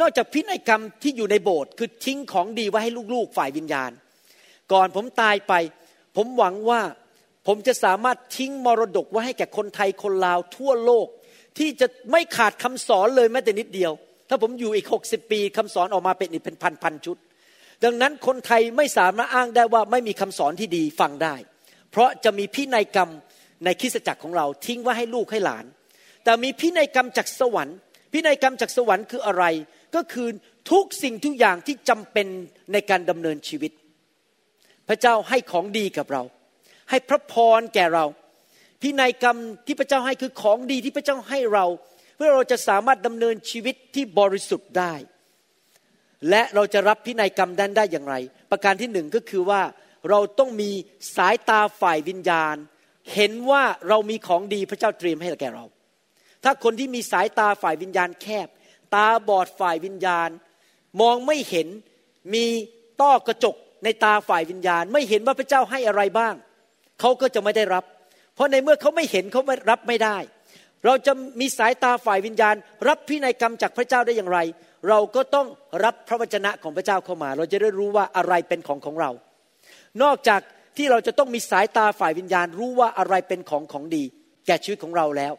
นอกจากพินัยกรรมที่อยู่ในโบสถ์คือทิ้งของดีไว้ให้ลูกๆฝ่ายวิญญาณ ก่อนผมตายไป ผมหวังว่าผมจะสามารถทิ้งมรดกไว้ให้แก่คนไทยคนลาวทั่วโลก ที่จะไม่ขาดคำสอนเลยแม้แต่นิดเดียว ถ้าผมอยู่อีกหกสิบปีคำสอนออกมาเป็นอีกเป็นพันพันชุด ดังนั้นคนไทยไม่สามารถอ้างได้ว่าไม่มีคำสอนที่ดีฟังได้ เพราะจะมีพินัยกรรมในคริสตจักรของเราทิ้งไว้ให้ลูกให้หลาน แต่มีพินัยกรรมจากสวรรค์ พินัยกรรมจากสวรรค์คืออะไร ก็คือทุกสิ่งทุกอย่างที่จำเป็นในการดำเนินชีวิต พระเจ้าให้ของดีกับเรา ให้พระพรแก่เรา พินัยกรรมที่พระเจ้าให้คือของดีที่พระเจ้าให้เรา เพื่อเราจะสามารถดำเนินชีวิตที่บริสุทธิ์ได้ และเราจะรับพินัยกรรมนั้นได้อย่างไร ประการที่หนึ่งก็คือว่าเราต้องมีสายตาฝ่ายวิญญาณ เห็นว่าเรามีของดีพระเจ้าเตรียมให้แก่เรา ถ้าคนที่มีสายตาฝ่ายวิญญาณแคบ ตาบอดฝ่ายวิญญาณ มองไม่เห็นมีต้อกระจกในตาฝ่ายวิญญาณ ไม่เห็นว่าพระเจ้าให้อะไรบ้าง เขาก็จะไม่ได้รับ เพราะในเมื่อเขาไม่เห็นเขาไม่รับไม่ได้ เราจะมีสายตาฝ่ายวิญญาณ รับพินัยกรรมจากพระเจ้าได้อย่างไร เราก็ต้องรับพระวจนะของพระเจ้าเข้ามา เราจะได้รู้ว่าอะไรเป็นของของเรา นอกจากที่เราจะต้องมีสายตาฝ่ายวิญญาณรู้ว่าอะไรเป็นของของดี แก่ชีวิตของเราแล้ว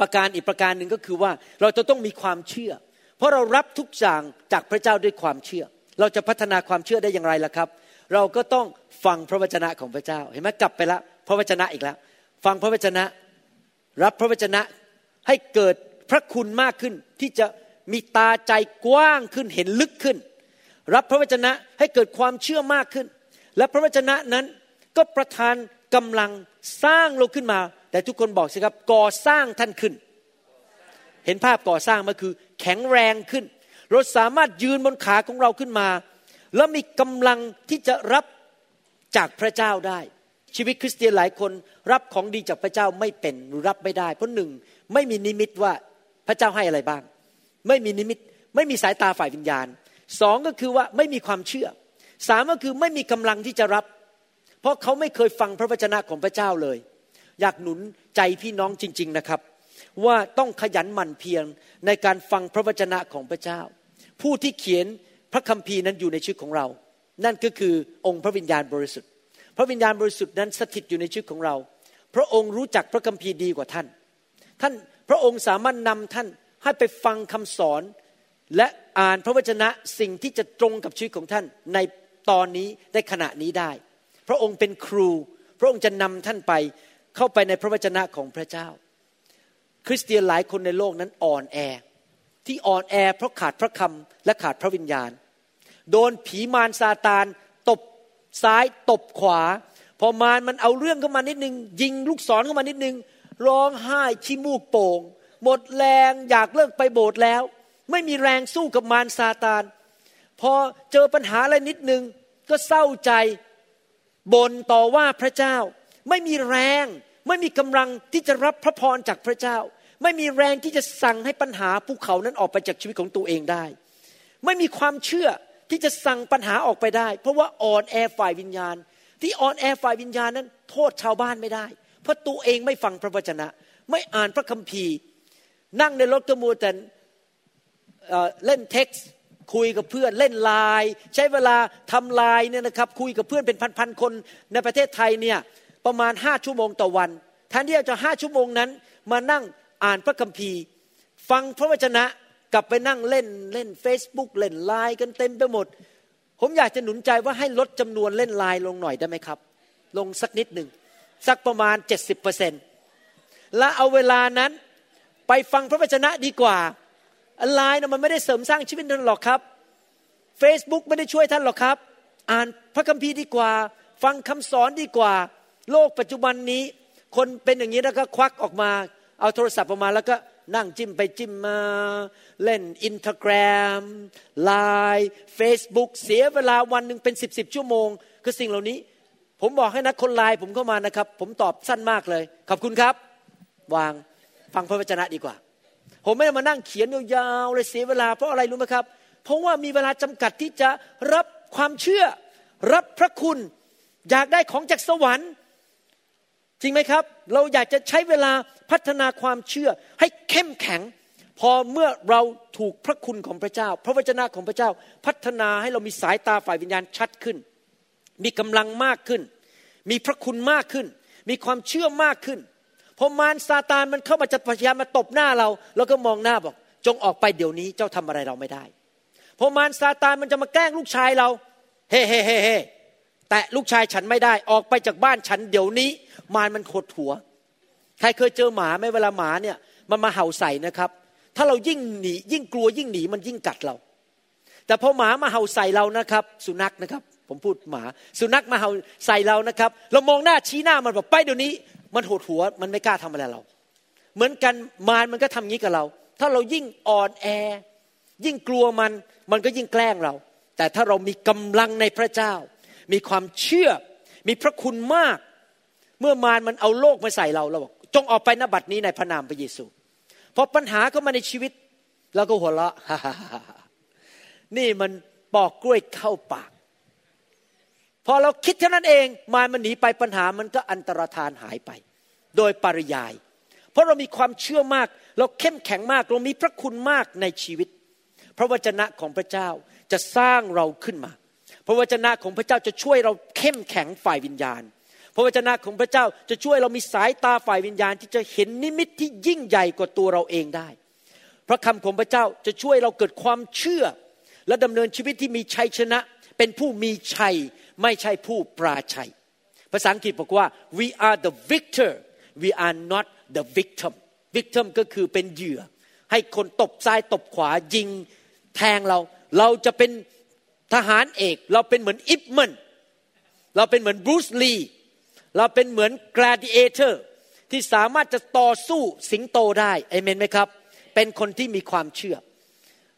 ประการอีกประการหนึ่งก็คือว่าเราจะต้องมีความเชื่อ เพราะเรารับทุกอย่างจากพระเจ้าด้วยความเชื่อ เราจะพัฒนาความเชื่อได้อย่างไรล่ะครับ เราก็ต้องฟังพระวจนะของพระเจ้า เห็นไหมกลับไปแล้วพระวจนะอีกแล้ว ฟังพระวจนะ รับพระวจนะให้เกิดพระคุณมากขึ้นที่จะมีตาใจกว้างขึ้นเห็นลึกขึ้น รับพระวจนะให้เกิดความเชื่อมากขึ้น และพระวจนะนั้นก็ประทานกำลังสร้างเราขึ้นมา แต่ทุกคนบอกสิครับก่อสร้างท่านขึ้น เห็นภาพก่อสร้างมาคือ แข็งแรงขึ้น เราสามารถยืนบนขาของเราขึ้นมา แล้วมีกำลังที่จะรับจากพระเจ้าได้ ชีวิตคริสเตียนหลายคนรับของดีจากพระเจ้าไม่เป็นหรือรับไม่ได้ เพราะหนึ่งไม่มีนิมิตว่าพระเจ้าให้อะไรบ้าง ไม่มีนิมิตไม่มีสายตาฝ่ายวิญญาณสองก็คือว่าไม่มีความเชื่อสามก็คือไม่มีกำลังที่จะรับ เพราะเขาไม่เคยฟังพระวจนะของพระเจ้าเลย อยากหนุนใจพี่น้องจริง ๆนะครับ ว่าต้องขยันหมั่นเพียรในการฟังพระวจนะของพระเจ้า ผู้ที่เขียนพระคัมภีร์นั้นอยู่ในชีวิตของเรา นั่นก็คือองค์พระวิญญาณบริสุทธิ์ พระวิญญาณบริสุทธิ์นั้นสถิตอยู่ในชีวิตของเรา พระองค์รู้จักพระคัมภีร์ดีกว่าท่าน ท่านพระองค์สามารถนำท่านให้ไปฟังคำสอน และอ่านพระวจนะสิ่งที่จะตรงกับชีวิตของท่านในตอนนี้ในขณะนี้ได้ พระองค์เป็นครู พระองค์จะนำท่านไป เข้าไปในพระวจนะของพระเจ้า คริสเตียนหลายคนในโลกนั้นอ่อนแอ ที่อ่อนแอเพราะขาดพระคำและขาดพระวิญญาณ โดนผีมารซาตานตบซ้ายตบขวา พอมารมันเอาเรื่องเข้ามานิดนึง ยิงลูกศรเข้ามานิดนึง ร้องไห้ขี้มูกโป่ง หมดแรงอยากเลิกไปโบสถ์แล้ว ไม่มีแรงสู้กับมารซาตาน พอเจอปัญหาอะไรนิดนึงก็เศร้าใจบ่นต่อว่าพระเจ้า ไม่มีแรง ไม่มีกำลังที่จะรับพระพรจากพระเจ้า ไม่มีแรงที่จะสั่งให้ปัญหาภูเขานั้นออกไปจากชีวิตของตัวเองได้ ไม่มีความเชื่อที่จะสั่งปัญหาออกไปได้ เพราะว่าอ่อนแอฝ่ายวิญญาณ ที่อ่อนแอฝ่ายวิญญาณนั้น โทษชาวบ้านไม่ได้ เพราะตัวเองไม่ฟังพระวจนะ ไม่อ่านพระคัมภีร์ นั่งในรถกระมูแต่เล่นเท็กซ์คุยกับเพื่อนเล่นไลน์ใช้เวลาทำไลน์เนี่ยนะครับคุยกับเพื่อนเป็นพันๆคนในประเทศไทยเนี่ย ประมาณห้าชั่วโมงต่อวันแทนที่จะห้าชั่วโมงนั้น มานั่งอ่านพระคัมภีร์ ฟังพระวจนะกลับไปนั่งเล่นเล่น Facebook เล่นไลน์กันเต็มไปหมด ผมอยากจะหนุนใจว่าให้ลดจำนวนเล่นไลน์ลงหน่อยได้ไหมครับ ลงสักนิดหนึ่งสักประมาณ 70%เปอร์เซ็นและเอาเวลานั้นไปฟังพระวจนะดีกว่าไลน์นะมันไม่ได้เสริมสร้างชีวิตท่านหรอกครับ Facebook ไม่ได้ช่วยท่านหรอกครับ อ่านพระคัมภีร์ดีกว่า ฟังคำสอนดีกว่า โลกปัจจุบันนี้ คนเป็นอย่างนี้แล้วก็ควักออกมา เอาโทรศัพท์ออกมาแล้วก็นั่งจิ้มไปจิ้มมา เล่น Instagram Line Facebook เสียเวลาวันหนึ่งเป็นสิบสิบชั่วโมง คือสิ่งเหล่านี้ ผมบอกให้นะคนไลน์ผมเข้ามานะครับ ผมตอบสั้นมากเลย ขอบคุณครับ วางฟังพระวจนะดีกว่า ผมไม่ได้มานั่งเขียนยาวๆเลยเสียเวลาเพราะอะไรรู้ไหมครับ เพราะว่ามีเวลาจำกัดที่จะรับความเชื่อ รับพระคุณ อยากได้ของจากสวรรค์ จริงไหมครับ เราอยากจะใช้เวลาพัฒนาความเชื่อให้เข้มแข็ง พอเมื่อเราถูกพระคุณของพระเจ้า พระวจนะของพระเจ้าพัฒนาให้เรามีสายตาฝ่ายวิญญาณชัดขึ้น มีกำลังมากขึ้น มีพระคุณมากขึ้น มีความเชื่อมากขึ้นพอมารซาตานมันเข้ามาจะพยายามมาตบหน้าเราเราก็มองหน้าบอก จงออกไปเดี๋ยวนี้เจ้าทำอะไรเราไม่ได้พอมารซาตานมันจะมาแกล้งลูกชายเรา เฮ้เฮ้เฮ้เฮ้ แต่ลูกชายฉันไม่ได้ออกไปจากบ้านฉันเดี๋ยวนี้ มารมันขดหัว ใครเคยเจอหมาไหมเวลาหมาเนี่ย มันมาเห่าใส่นะครับ ถ้าเรายิ่งหนียิ่งกลัวยิ่งหนีมันยิ่งกัดเรา แต่พอหมามาเห่าใส่เรานะครับ สุนัขนะครับ ผมพูดหมา สุนัขมาเห่าใส่เรานะครับ เรามองหน้าชี้หน้ามันบอกไปเดี๋ยวนี้ มันหดหัวมันไม่กล้าทำอะไรเรา เหมือนกันมารมันก็ทำงี้กับเรา ถ้าเรายิ่งอ่อนแอ ยิ่งกลัวมัน มันก็ยิ่งแกล้งเรา แต่ถ้าเรามีกำลังในพระเจ้า มีความเชื่อ มีพระคุณมาก เมื่อมารมันเอาโลกมาใส่เราเราบอกจงออกไปนบัดนี้ในพระนามพระเยซูพอปัญหาเข้ามาในชีวิตเราก็หัวเราะนี่มันปอกกล้วยเข้าปาก พอเราคิดเท่านั้นเองมารมันหนีไปปัญหามันก็อันตรธานหายไป โดยปริยาย เพราะเรามีความเชื่อมาก เราเข้มแข็งมาก เรามีพระคุณมากในชีวิต พระวจนะของพระเจ้าจะสร้างเราขึ้นมา ระวจนะของพระเจ้าจะช่วยเราเข้มแข็งฝ่ายวิญญาณ พระวจนะของพระเจ้าจะช่วยเรามีสายตาฝ่ายวิญญาณ ที่จะเห็นนิมิตที่ยิ่งใหญ่กว่าตัวเราเองได้ พระคำของพระเจ้าจะช่วยเราเกิดความเชื่อ และดำเนินชีวิตที่มีชัยชนะ เป็นผู้มีชัยไม่ใช่ผู้ปราชัย ภาษาอังกฤษบอกว่า we are the victor we are not the victim victim ก็คือเป็นเหยื่อ ให้คนตบซ้ายตบขวายิงแทงเรา เราจะเป็น ทหารเอกเราเป็นเหมือนอิปมันเราเป็นเหมือนบรูซลีเราเป็นเหมือนกราดิเอเตอร์ที่สามารถจะต่อสู้สิงโตได้เอเมนไหมครับ เป็นคนที่มีความเชื่อ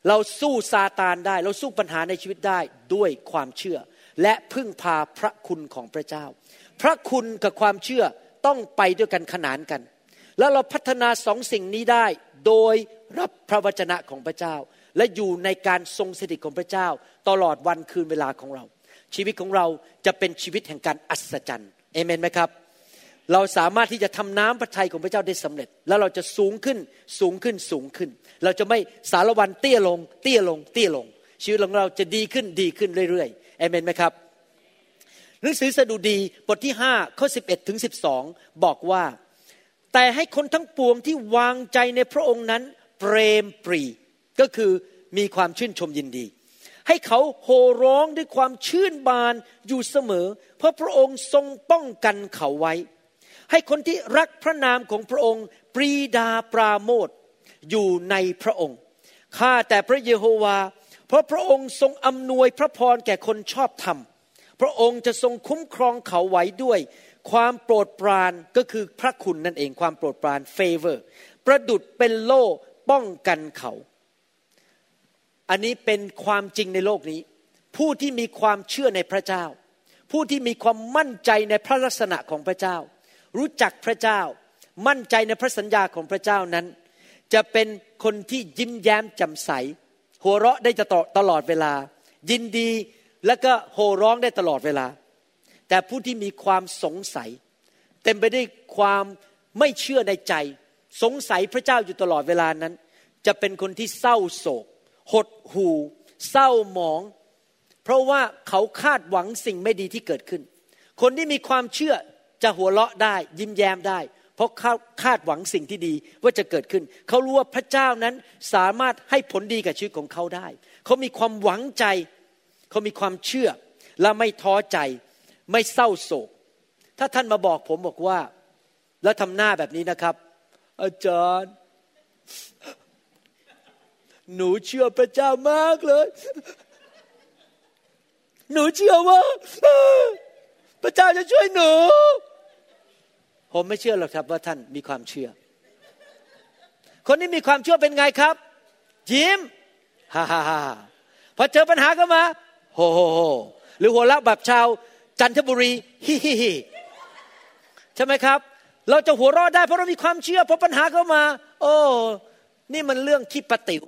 เราสู้ซาตานได้ เราสู้ปัญหาในชีวิตได้ด้วยความเชื่อ และพึ่งพาพระคุณของพระเจ้า พระคุณกับความเชื่อต้องไปด้วยกันขนานกัน แล้วเราพัฒนาสองสิ่งนี้ได้ โดยรับพระวจนะของพระเจ้า และอยู่ในการทรงสถิตของพระเจ้า ตลอดวันคืนเวลาของเรา ชีวิตของเราจะเป็นชีวิตแห่งการอัศจรรย์เอเมนไหมครับ เราสามารถที่จะทำน้ำพระทัยของพระเจ้าได้สำเร็จ แล้วเราจะสูงขึ้นสูงขึ้นสูงขึ้น เราจะไม่สารวันเตี้ยลง เตี้ยลง เตี้ยลง ชีวิตของเราจะดีขึ้นดีขึ้นเรื่อยๆเอเมนไหมครับหนังสือสดุดีบทที่5ข้อ11ถึง12 บอกว่า แต่ให้คนทั้งปวงที่วางใจในพระองค์นั้นเปรมปรี ก็คือมีความชื่นชมยินดี ให้เขาโห่ร้องด้วยความชื่นบานอยู่เสมอ เพราะพระองค์ทรงป้องกันเขาไว้ ให้คนที่รักพระนามของพระองค์ ปรีดาปราโมทย์อยู่ในพระองค์ข้าแต่พระเยโฮวา เพราะพระองค์ทรงอำนวยพระพรแก่คนชอบธรรม พระองค์จะทรงคุ้มครองเขาไว้ด้วย ความโปรดปรานก็คือพระคุณนั่นเองความโปรดปราน favor ประดุดเป็นโล่ป้องกันเขา อันนี้เป็นความจริงในโลกนี้ ผู้ที่มีความเชื่อในพระเจ้า ผู้ที่มีความมั่นใจในพระลักษณะของพระเจ้า รู้จักพระเจ้า มั่นใจในพระสัญญาของพระเจ้านั้น จะเป็นคนที่ยิ้มแย้มแจ่มใส หัวเราะได้จะตลอดเวลา ยินดีแล้วก็โห่ร้องได้ตลอดเวลา แต่ผู้ที่มีความสงสัย เต็มไปด้วยความไม่เชื่อในใจ สงสัยพระเจ้าอยู่ตลอดเวลานั้น จะเป็นคนที่เศร้าโศก หดหู่เศร้าหมอง เพราะว่าเขาคาดหวังสิ่งไม่ดีที่เกิดขึ้น คนที่มีความเชื่อจะหัวเราะได้ยิ้มแย้มได้ เพราะเขาคาดหวังสิ่งที่ดีว่าจะเกิดขึ้น เขารู้ว่าพระเจ้านั้นสามารถให้ผลดีกับชีวิตของเขาได้ เขามีความหวังใจ เขามีความเชื่อและไม่ท้อใจ ไม่เศร้าโศก ถ้าท่านมาบอกผมบอกว่า แล้วทำหน้าแบบนี้นะครับ อาจารย์ หนูเชื่อพระเจ้ามากเลย หนูเชื่อว่า พระเจ้าจะช่วยหนู ผมไม่เชื่อหรอกครับว่าท่านมีความเชื่อ คนที่มีความเชื่อเป็นไงครับ ยิ้มฮ่าฮ่าฮ่าพอเจอปัญหาก็มาโฮโฮโฮหรือหัวเราะแบบชาวจันทบุรีฮิฮิฮิใช่ไหมครับ เราจะหัวเราะได้เพราะเรามีความเชื่อพอปัญหาเข้ามา โอ้ นี่มันเรื่องขี้ปะติ๋ว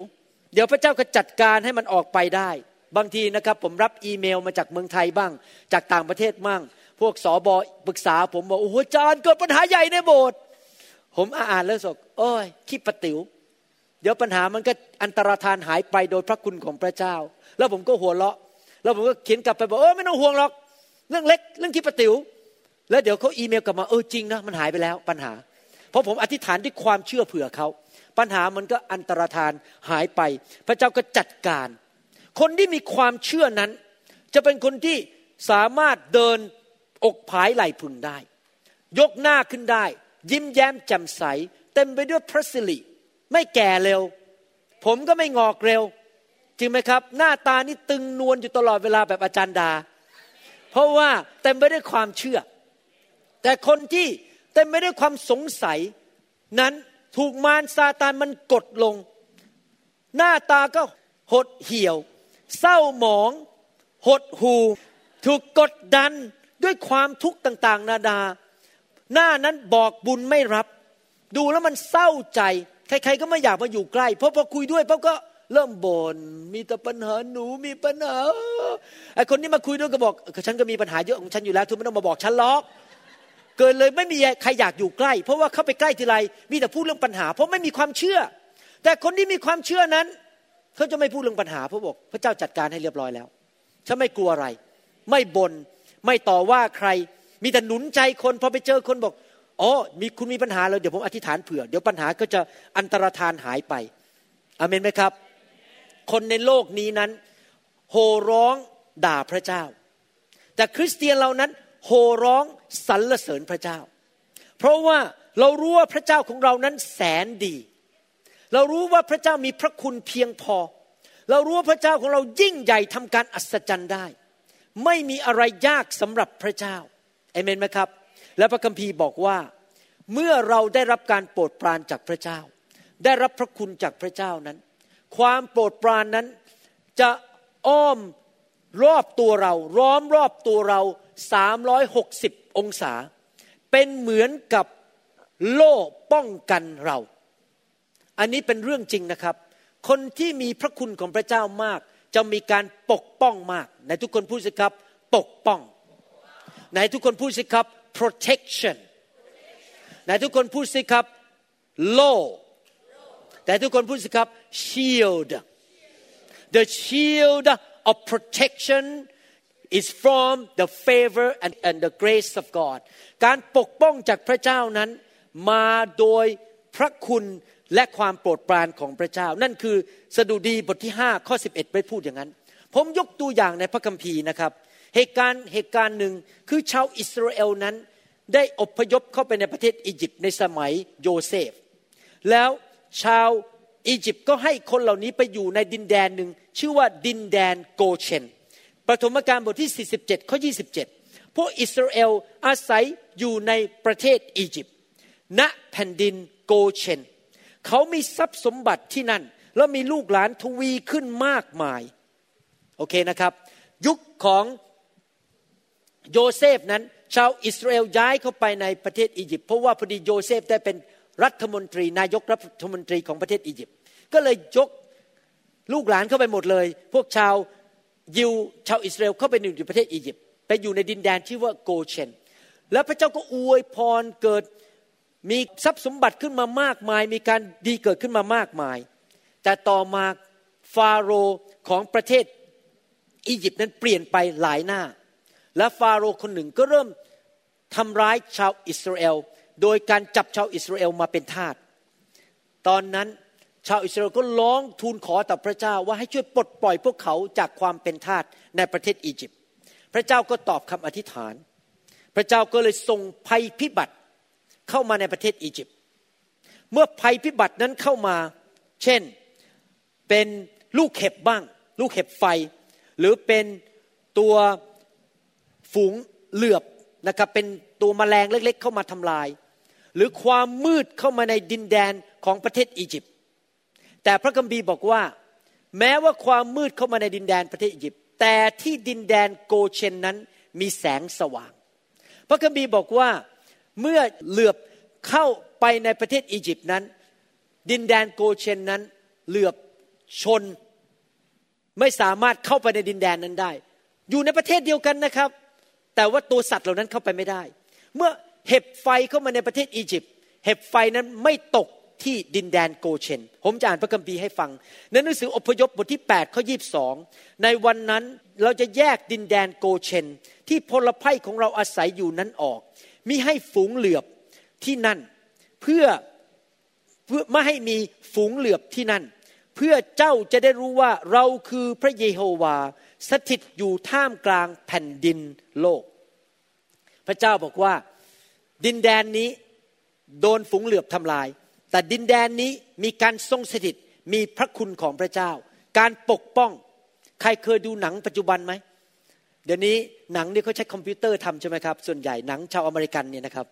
เดี๋ยวพระเจ้าก็จัดการให้มันออกไปได้ บางทีนะครับผมรับอีเมลมาจากเมืองไทยบ้าง จากต่างประเทศบ้าง พวกสอบอปรึกษาผมบอกโอ้โหอาจารย์เกิดปัญหาใหญ่ในโบสถ์ผมอ่านแล้วสกโอ้ยคิดปติว๋วเดี๋ยวปัญหามันก็อันตรธานหายไปโดยพระคุณของพระเจ้า แล้วผมก็หัวเราะ แล้วผมก็เขียนกลับไปบอกเออไม่ต้องห่วงหรอก เรื่องเล็ก เรื่องคิดปติว๋วแล้วเดี๋ยวเขาอีเมลกลับมาเออจริงนะมันหายไปแล้วปัญหา เพราะผมอธิษฐานด้วยความเชื่อเผื่อเขาปัญหามันก็อันตรธานหายไป พระเจ้าก็จัดการ คนที่มีความเชื่อนั้น จะเป็นคนที่สามารถเดินอกผายไหลพึงได้ ยกหน้าขึ้นได้ ยิ้มแย้มแจ่มใส เต็มไปด้วยพระสิริไม่แก่เร็ว ผมก็ไม่งอกเร็ว จริงไหมครับ หน้าตานี่ตึงนวลอยู่ตลอดเวลาแบบอาจารย์ดา เพราะว่าเต็มไปด้วยความเชื่อ แต่คนที่ เต็มไปด้วยความสงสัย นั้นถูกมารซาตานมันกดลง หน้าตาก็หดเหี่ยว เศร้าหมอง หดหูถูกกดดันด้วยความทุกข์ต่าง ๆ นานา หน้านั้นบอกบุญไม่รับ ดูแล้วมันเศร้าใจ ใคร ๆ ก็ไม่อยากมาอยู่ใกล้ เพราะพอคุยด้วยเขาก็เริ่มบน่นมีแต่ปัญหาหนูมีปัญหาไอคนที่มาคุยด้วยก็บอก ฉันก็มีปัญหาเยอะของฉันอยู่แล้วทุกไม่ต้องมาบอกฉันหรอก เกินเลยไม่มีใครอยากอยู่ใกล้ เพราะว่าเข้าไปใกล้ทีไรมีแต่พูดเรื่องปัญหา เพราะไม่มีความเชื่อ แต่คนที่มีความเชื่อนั้นเขาจะไม่พูดเรื่องปัญหาเพราะบอกพระเจ้าจัดการให้เรียบร้อยแล้วฉันไม่กลัวอะไร ไม่บน่นไม่ต่อว่าใคร มีแต่หนุนใจคนพอไปเจอคนบอกอ๋อมีคุณมีปัญหาแล้วเดี๋ยวผมอธิษฐานเผื่อ เดี๋ยวปัญหาก็จะอันตรธานหายไปอเมนไหมครับ คนในโลกนี้นั้นโห่ร้องด่าพระเจ้า แต่คริสเตียนเรานั้น โห่ร้องสรรเสริญพระเจ้า เพราะว่าเรารู้ว่าพระเจ้าของเรานั้นแสนดี เรารู้ว่าพระเจ้ามีพระคุณเพียงพอ เรารู้ว่าพระเจ้าของเรายิ่งใหญ่ทำการอัศจรรย์ได้ ไม่มีอะไรยากสำหรับพระเจ้าเอเมนไหมครับ และพระคัมภีร์บอกว่า เมื่อเราได้รับการโปรดปรานจากพระเจ้า ได้รับพระคุณจากพระเจ้านั้น ความโปรดปรานนั้นจะอ้อมรอบตัวเราร้อมรอบตัวเรา 360 องศา เป็นเหมือนกับโล่ป้องกันเรา อันนี้เป็นเรื่องจริงนะครับ คนที่มีพระคุณของพระเจ้ามาก จะมีการปกป้องมากในทุกคนพูดสิครับ ปกป้องในทุกคนพูดสิครับ protection ในทุกคนพูดสิครับ law แต่ทุกคนพูดสิครับ shield the shield of protection is from the favor and, and the grace of God การปกป้องจากพระเจ้านั้น มาโดยพระคุณและความโปรดปรานของพระเจ้า นั่นคือสดุดีบทที่5ข้อ11ไปพูดอย่างนั้น ผมยกตัวอย่างในพระคัมภีร์นะครับ เหตุการณ์เหตุการณ์หนึ่งคือชาวอิสราเอลนั้น ได้อพยพเข้าไปในประเทศอียิปต์ในสมัยโยเซฟ แล้วชาวอียิปต์ก็ให้คนเหล่านี้ไปอยู่ในดินแดนหนึ่งชื่อว่าดินแดนโกเชน ปฐมกาลบทที่ 47 ข้อ 27 พวกอิสราเอลอาศัยอยู่ในประเทศอียิปต์ณแผ่นดินโกเชน เขามีทรัพย์สมบัติที่นั่น แล้วมีลูกหลานทวีขึ้นมากมาย โอเคนะครับ ยุคของโยเซฟนั้น ชาวอิสราเอลย้ายเข้าไปในประเทศอียิปต์เพราะว่าพอดีโยเซฟได้เป็นรัฐมนตรี นายกรัฐมนตรีของประเทศอียิปต์ก็เลยยกลูกหลานเข้าไปหมดเลย พวกชาว ยิวชาวอิสราเอลเข้าไปอยู่ในประเทศอียิปต์ไปอยู่ในดินแดนที่ว่าโกเชน แล้วพระเจ้าก็อวยพรเกิดมีทรัพย์สมบัติขึ้นมามากมาย มีการดีเกิดขึ้นมามากมาย แต่ต่อมาฟาโรห์ของประเทศอียิปต์นั้นเปลี่ยนไปหลายหน้า และฟาโรห์คนหนึ่งก็เริ่มทำร้ายชาวอิสราเอล โดยการจับชาวอิสราเอลมาเป็นทาสตอนนั้น ชาวอิสราเอลก็ร้องทูลขอต่อพระเจ้าว่าให้ช่วยปลดปล่อยพวกเขาจากความเป็นทาสในประเทศอียิปต์พระเจ้าก็ตอบคำอธิษฐาน พระเจ้าก็เลยส่งภัยพิบัติเข้ามาในประเทศอียิปต์เมื่อภัยพิบัตินั้นเข้ามา เช่นเป็นลูกเห็บบ้าง ลูกเห็บไฟ หรือเป็นตัวฝูงเหลือบนะครับเป็นตัวมแมลงเล็กๆ เข้ามาทำลาย หรือความมืดเข้ามาในดินแดนของประเทศอียิปต์ แต่พระคัมภีร์บอกว่า แม้ว่าความมืดเข้ามาในดินแดนประเทศอียิปต์แต่ที่ดินแดนโกเชนนั้นมีแสงสว่าง พระคัมภีร์บอกว่าเมื่อเหลือบเข้าไปในประเทศอียิปต์นั้น ดินแดนโกเชนนั้นเหลือบชนไม่สามารถเข้าไปในดินแดนนั้นได้ อยู่ในประเทศเดียวกันนะครับ แต่ว่าตัวสัตว์เหล่านั้นเข้าไปไม่ได้ เมื่อเห็บไฟเข้ามาในประเทศอียิปต์เห็บไฟนั้นไม่ตก ที่ดินแดนโกเชน ผมจะอ่านพระคัมภีร์ให้ฟัง ในหนังสืออพยพบทที่8ข้อ22 ในวันนั้นเราจะแยกดินแดนโกเชน ที่พลภัยของเราอาศัยอยู่นั้นออก มิให้ฝูงเหลือบที่นั่น เพื่อเพื่อไม่ให้มีฝูงเหลือบที่นั่น เพื่อเจ้าจะได้รู้ว่าเราคือพระเยโฮวา สถิตอยู่ท่ามกลางแผ่นดินโลก พระเจ้าบอกว่าดินแดนนี้โดนฝูงเหลือบทำลาย แต่ดินแดนนี้มีการทรงสถิตมีพระคุณของพระเจ้า การปกป้อง ใครเคยดูหนังปัจจุบันไหมเดี๋ยวนี้หนังนี่เขาใช้คอมพิวเตอร์ทำใช่ไหมครับ ส่วนใหญ่หนังชาวอเมริกันเนี่ยนะครับ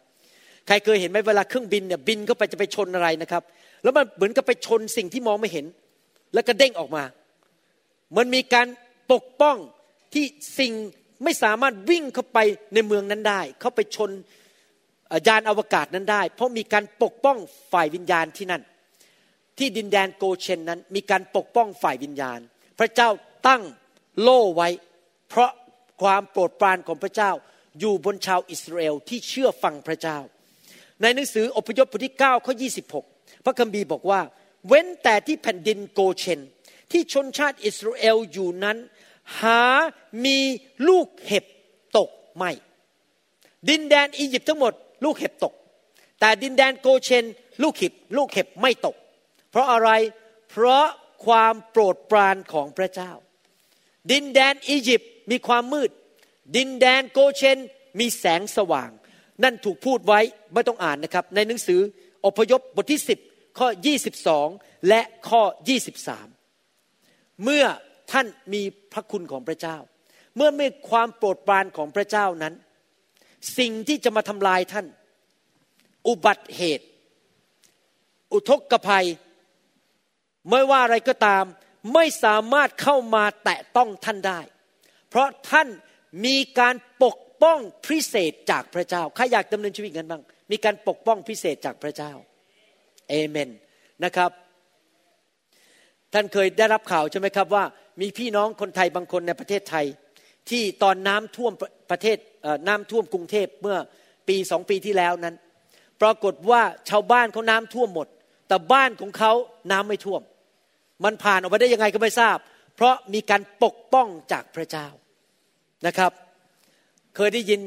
ใครเคยเห็นไหมเวลาเครื่องบินเนี่ยบินเข้าไปจะไปชนอะไรนะครับ แล้วมันเหมือนกับไปชนสิ่งที่มองไม่เห็น แล้วก็เด้งออกมา มันมีการปกป้องที่สิ่งไม่สามารถวิ่งเข้าไปในเมืองนั้นได้ เข้าไปชน ยานอวกาศนั้นได้ เพราะมีการปกป้องฝ่ายวิญญาณที่นั่น ที่ดินแดนโกเชนนั้น มีการปกป้องฝ่ายวิญญาณ พระเจ้าตั้งโล่ไว้ เพราะความโปรดปรานของพระเจ้าอยู่บนชาวอิสราเอลที่เชื่อฟังพระเจ้า ในหนังสืออพยพบทที่9ข้อ26 พระคัมภีร์บอกว่า เว้นแต่ที่แผ่นดินโกเชน ที่ชนชาติอิสราเอลอยู่นั้น หามีลูกเห็บตกไม่ ดินแดนอียิปต์ทั้งหมด ลูกเห็บตก แต่ดินแดนโกเชน ลูกเห็บลูกเห็บไม่ตก เพราะอะไรเพราะความโปรดปรานของพระเจ้า ดินแดนอียิปต์มีความมืด ดินแดนโกเชนมีแสงสว่าง นั่นถูกพูดไว้ไม่ต้องอ่านนะครับ ในหนังสืออพยพบทที่ 10 ข้อ 22 และข้อ 23 เมื่อท่านมีพระคุณของพระเจ้า เมื่อมีความโปรดปรานของพระเจ้านั้น สิ่งที่จะมาทำลายท่าน อุบัติเหตุ อุทกภัย ไม่ว่าอะไรก็ตาม ไม่สามารถเข้ามาแตะต้องท่านได้ เพราะท่านมีการปกป้องพิเศษจากพระเจ้าใครอยากดำเนินชีวิตกันบ้าง มีการปกป้องพิเศษจากพระเจ้าเอเมนนะครับ ท่านเคยได้รับข่าวใช่ไหมครับว่า มีพี่น้องคนไทยบางคนในประเทศไทย ที่ตอนน้ำท่วมประเทศ น้ำท่วมกรุงเทพเมื่อปีสองปีที่แล้วนั้น ปรากฏว่าชาวบ้านเขาน้ำท่วมหมด แต่บ้านของเขาน้ำไม่ท่วม มันผ่านออกไปได้ยังไงก็ไม่ทราบ เพราะมีการปกป้องจากพระเจ้านะครับ เคยได้ยิน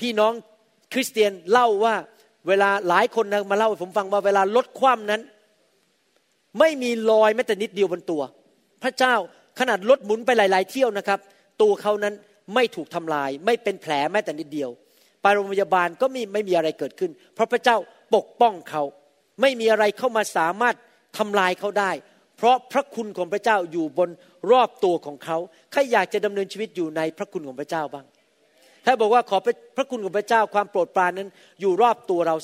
พี่น้องคริสเตียนเล่าว่าเวลาหลายคนนะมาเล่าให้ผมฟังว่าเวลารถคว่ำนั้น ไม่มีรอยแม้แต่นิดเดียวบนตัว พระเจ้าขนาดรถหมุนไปหลาย ๆ เที่ยวนะครับ ตัวเขานั้น ไม่ถูกทำลาย ไม่เป็นแผลแม้แต่นิดเดียว ไปโรงพยาบาลก็ไม่ไม่มีอะไรเกิดขึ้น เพราะพระเจ้าปกป้องเขา ไม่มีอะไรเข้ามาสามารถทำลายเขาได้ เพราะพระคุณของพระเจ้าอยู่บนรอบตัวของเขาใครอยากจะดำเนินชีวิตอยู่ในพระคุณของพระเจ้าบ้างถ้าบอกว่าขอพระคุณของพระเจ้าความโปรดปรานนั้น อยู่รอบตัวเรา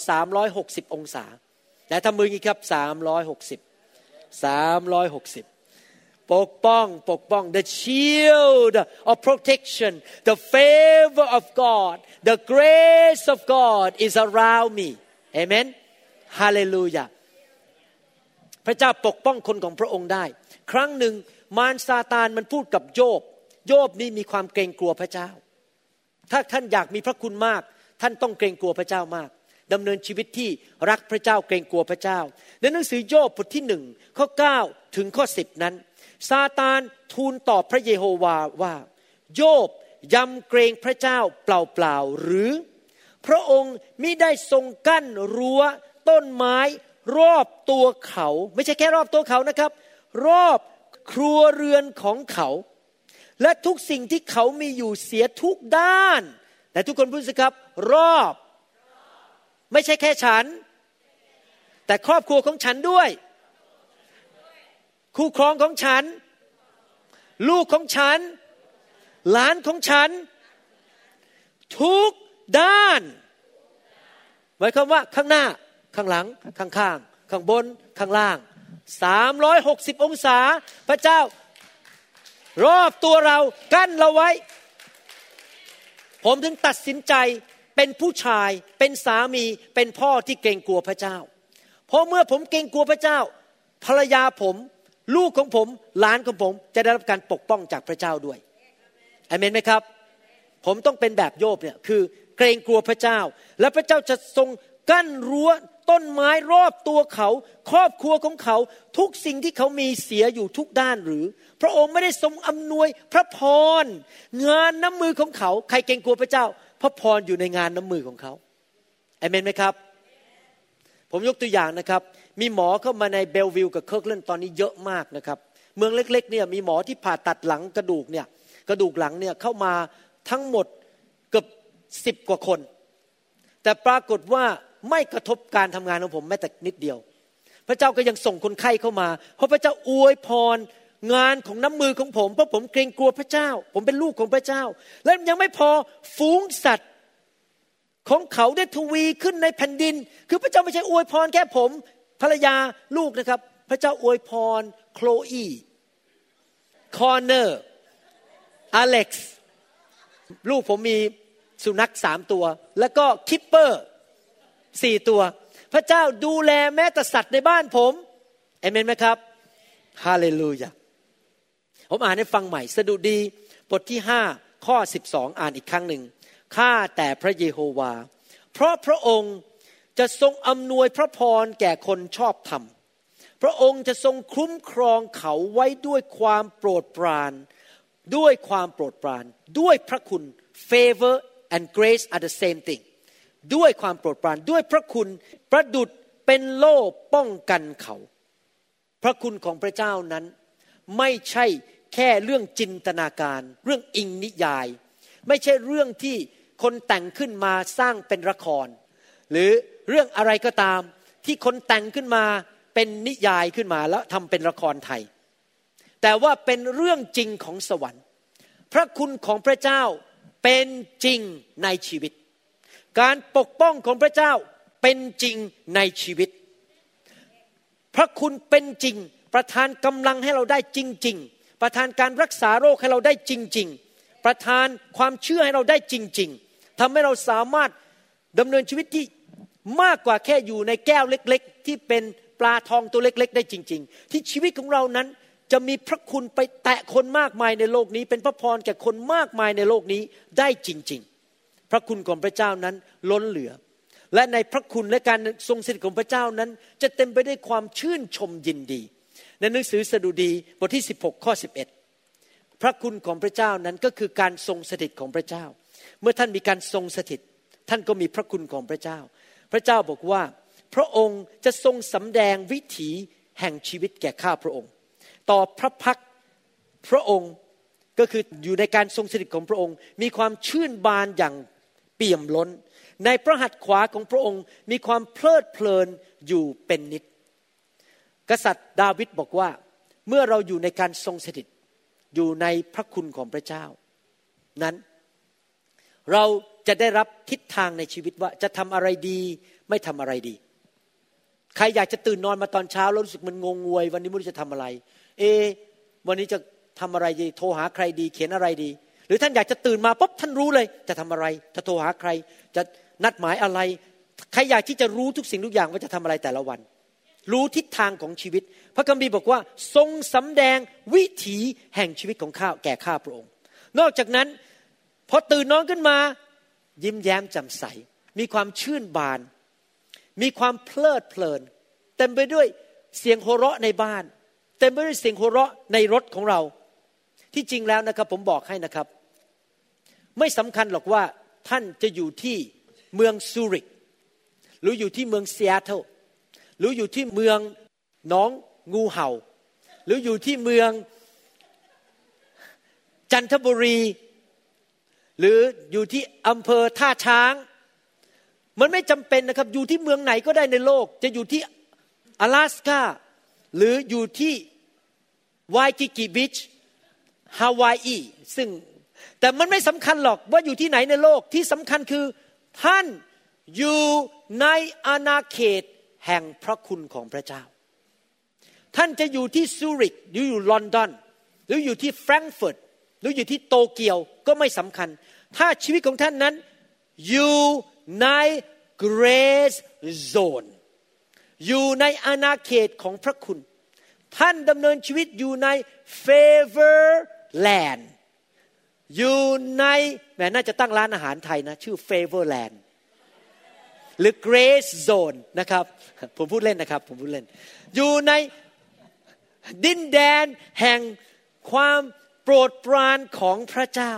360 องศา แต่ทำมืองี้ครับ 360 360 ปกป้องปกป้อง the shield of protection the favor of God the grace of God is around me amen hallelujah พระเจ้าปกป้องคนของพระองค์ได้ ครั้งหนึ่งมารซาตานมันพูดกับโยบ โยบนี่มีความเกรงกลัวพระเจ้า ถ้าท่านอยากมีพระคุณมาก ท่านต้องเกรงกลัวพระเจ้ามากดำเนินชีวิตที่รักพระเจ้าเกรงกลัวพระเจ้า ในหนังสือโยบบทที่หนึ่งข้อ 9 ถึงข้อ 10 นั้น ซาตานทูลตอบพระเยโฮวาว่า โยบยำเกรงพระเจ้าเปล่าๆหรือ พระองค์มิได้ทรงกั้นรั้วต้นไม้รอบตัวเขา ไม่ใช่แค่รอบตัวเขานะครับ รอบครัวเรือนของเขา และทุกสิ่งที่เขามีอยู่เสียทุกด้าน แต่ทุกคนพูดสิครับ รอบ ไม่ใช่แค่ฉัน แต่ครอบครัวของฉันด้วย คู่ครองของฉัน ลูกของฉัน หลานของฉัน ทุกด้านหมายความว่าข้างหน้าข้างหลัง ข้างข้างข้างบน ข้างล่างสามร้อยหกสิบองศา พระเจ้า รอบตัวเรากั้นเราไว้ ผมถึงตัดสินใจเป็นผู้ชายเป็นสามีเป็นพ่อที่เกรงกลัวพระเจ้า เพราะเมื่อผมเกรงกลัวพระเจ้า ภรรยาผม ลูกของผมหลานของผมจะได้รับการปกป้องจากพระเจ้าด้วยอเมนไหมครับ ผมต้องเป็นแบบโยบเนี่ยคือเกรงกลัวพระเจ้า และพระเจ้าจะทรงกั้นรั้วต้นไม้รอบตัวเขา ครอบครัวของเขา ทุกสิ่งที่เขามีเสียอยู่ทุกด้านหรือ พระองค์ไม่ได้ทรงอำนวยพระพรงานน้ำมือของเขา ใครเกรงกลัวพระเจ้า พระพรอยู่ในงานน้ำมือของเขาเอเมนไหมครับ ผมยกตัวอย่างนะครับ มีหมอเข้ามาใน Bellevue กับ Kirkland ตอนนี้เยอะมากนะครับ เมืองเล็กๆเนี่ยมีหมอที่ผ่าตัดหลังกระดูกเนี่ยกระดูกหลังเนี่ยเข้ามาทั้งหมดเกือบสิบกว่าคน แต่ปรากฏว่าไม่กระทบการทำงานของผมแม้แต่นิดเดียว พระเจ้าก็ยังส่งคนไข้เข้ามา เพราะพระเจ้าอวยพรงานของน้ำมือของผมเพราะผมเกรงกลัวพระเจ้า ผมเป็นลูกของพระเจ้า และยังไม่พอฝูงสัตว์ของเขาได้ทวีขึ้นในแผ่นดิน คือพระเจ้าไม่ใช่อวยพรแค่ผม ภรรยาลูกนะครับ พระเจ้าอวยพรโคลอีคอนเนอร์อเล็กซ์ลูกผมมีสุนัขสามตัว แล้วก็คิปเปอร์สี่ตัว พระเจ้าดูแลแม้แต่สัตว์ในบ้านผมเอเมนไหมครับฮาเลลูยาผมอ่านให้ฟังใหม่ สดุดีบทที่ห้าข้อสิบสองอ่านอีกครั้งหนึ่งข้าแต่พระเยโฮวา เพราะพระองค์ จะทรงอำนวยพระพรแก่คนชอบธรรม พระองค์จะทรงคุ้มครองเขาไว้ด้วยความโปรดปราน ด้วยความโปรดปราน ด้วยพระคุณ favor and grace are the same thing ด้วยความโปรดปราน ด้วยพระคุณประดุดเป็นโล่ป้องกันเขา พระคุณของพระเจ้านั้น ไม่ใช่แค่เรื่องจินตนาการ เรื่องอิงนิยาย ไม่ใช่เรื่องที่คนแต่งขึ้นมาสร้างเป็นละคร หรือ เรื่องอะไรก็ตาม ที่คนแต่งขึ้นมาเป็นนิยายขึ้นมาแล้วทำเป็นละครไทย แต่ว่าเป็นเรื่องจริงของสวรรค์ พระคุณของพระเจ้าเป็นจริงในชีวิต การปกป้องของพระเจ้าเป็นจริงในชีวิต พระคุณเป็นจริง ประทานกำลังให้เราได้จริง ๆ ประทานการรักษาโรคให้เราได้จริง ๆ ประทานความเชื่อให้เราได้จริง ๆทำให้เราสามารถดำเนินชีวิตที่ มากกว่าแค่อยู่ในแก้วเล็ก ๆ ที่เป็นปลาทองตัวเล็ก ๆ ได้จริง ๆ ที่ชีวิตของเรานั้นจะมีพระคุณไปแตะคนมากมายในโลกนี้ เป็นพระพรแก่คนมากมายในโลกนี้ได้จริง ๆ พระคุณของพระเจ้านั้นล้นเหลือ และในพระคุณและการทรงสถิตของพระเจ้านั้น จะเต็มไปด้วยความชื่นชมยินดี ในหนังสือสดุดีบทที่ 16 ข้อ 11 พระคุณของพระเจ้านั้นก็คือการทรงสถิตของพระเจ้า เมื่อท่านมีการทรงสถิต ท่านก็มีพระคุณของพระเจ้า พระเจ้าบอกว่า พระองค์จะทรงสำแดงวิถีแห่งชีวิตแก่ข้าพระองค์ ต่อพระพักพระองค์ก็คืออยู่ในการทรงสถิตของพระองค์ มีความชื่นบานอย่างเปี่ยมล้น ในพระหัตถ์ขวาของพระองค์มีความเพลิดเพลินอยู่เป็นนิด กษัตริย์ดาวิดบอกว่าเมื่อเราอยู่ในการทรงสถิตอยู่ในพระคุณของพระเจ้า นั้น เรา จะได้รับทิศทางในชีวิตว่าจะทำอะไรดี ไม่ทำอะไรดี ใครอยากจะตื่นนอนมาตอนเช้าแล้วรู้สึกมันงงงวย วันนี้ไม่รู้จะทำอะไร เอ วันนี้จะทำอะไรดี โทรหาใครดี เขียนอะไรดี หรือท่านอยากจะตื่นมาปุ๊บท่านรู้เลย จะทำอะไร จะโทรหาใคร จะนัดหมายอะไร ใครอยากที่จะรู้ทุกสิ่งทุกอย่างว่าจะทำอะไรแต่ละวัน รู้ทิศทางของชีวิต พระคัมภีร์บอกว่า ทรงสำแดงวิถีแห่งชีวิตของข้าแก่ข้าพระองค์ นอกจากนั้นพอตื่นนอนขึ้นมา ยิ้มแย้มแจ่มใส มีความชื่นบาน มีความเพลิดเพลิน เต็มไปด้วยเสียงโหเราะในบ้าน เต็มไปด้วยเสียงโหเราะในรถของเรา ที่จริงแล้วนะครับผมบอกให้นะครับ ไม่สำคัญหรอกว่าท่านจะอยู่ที่เมืองซูริก หรืออยู่ที่เมืองเซีแอตเทิลหรืออยู่ที่เมืองหนองงูเห่า หรืออยู่ที่เมืองจันทบุรี หรืออยู่ที่อำเภอท่าช้าง มันไม่จำเป็นนะครับ อยู่ที่เมืองไหนก็ได้ในโลก จะอยู่ที่อลาสกาหรืออยู่ที่ไวกิกิบิชฮาวายอีซึ่งแต่มันไม่สำคัญหรอกว่าอยู่ที่ไหนในโลกที่สำคัญคือท่านอยู่ในอาณาเขตแห่งพระคุณของพระเจ้า ท่านจะอยู่ที่ซูริกหรืออยู่ลอนดอน หรืออยู่ที่แฟรงก์เฟิร์ต รืออยู่ที่โตเกียวก็ไม่สำคัญ ถ้าชีวิตของท่านนั้นอยู่ใน grace zone อยู่ในอาณาเขตของพระคุณ ท่านดำเนินชีวิตอยู่ใน favor land อยู่ในแม่น่าจะตั้งร้านอาหารไทยนะ ชื่อ favor land หรือ grace zone นะครับ ผมพูดเล่นนะครับ ผมพูดเล่น อยู่ในดินแดนแห่งความ โปรดปรานของพระเจ้า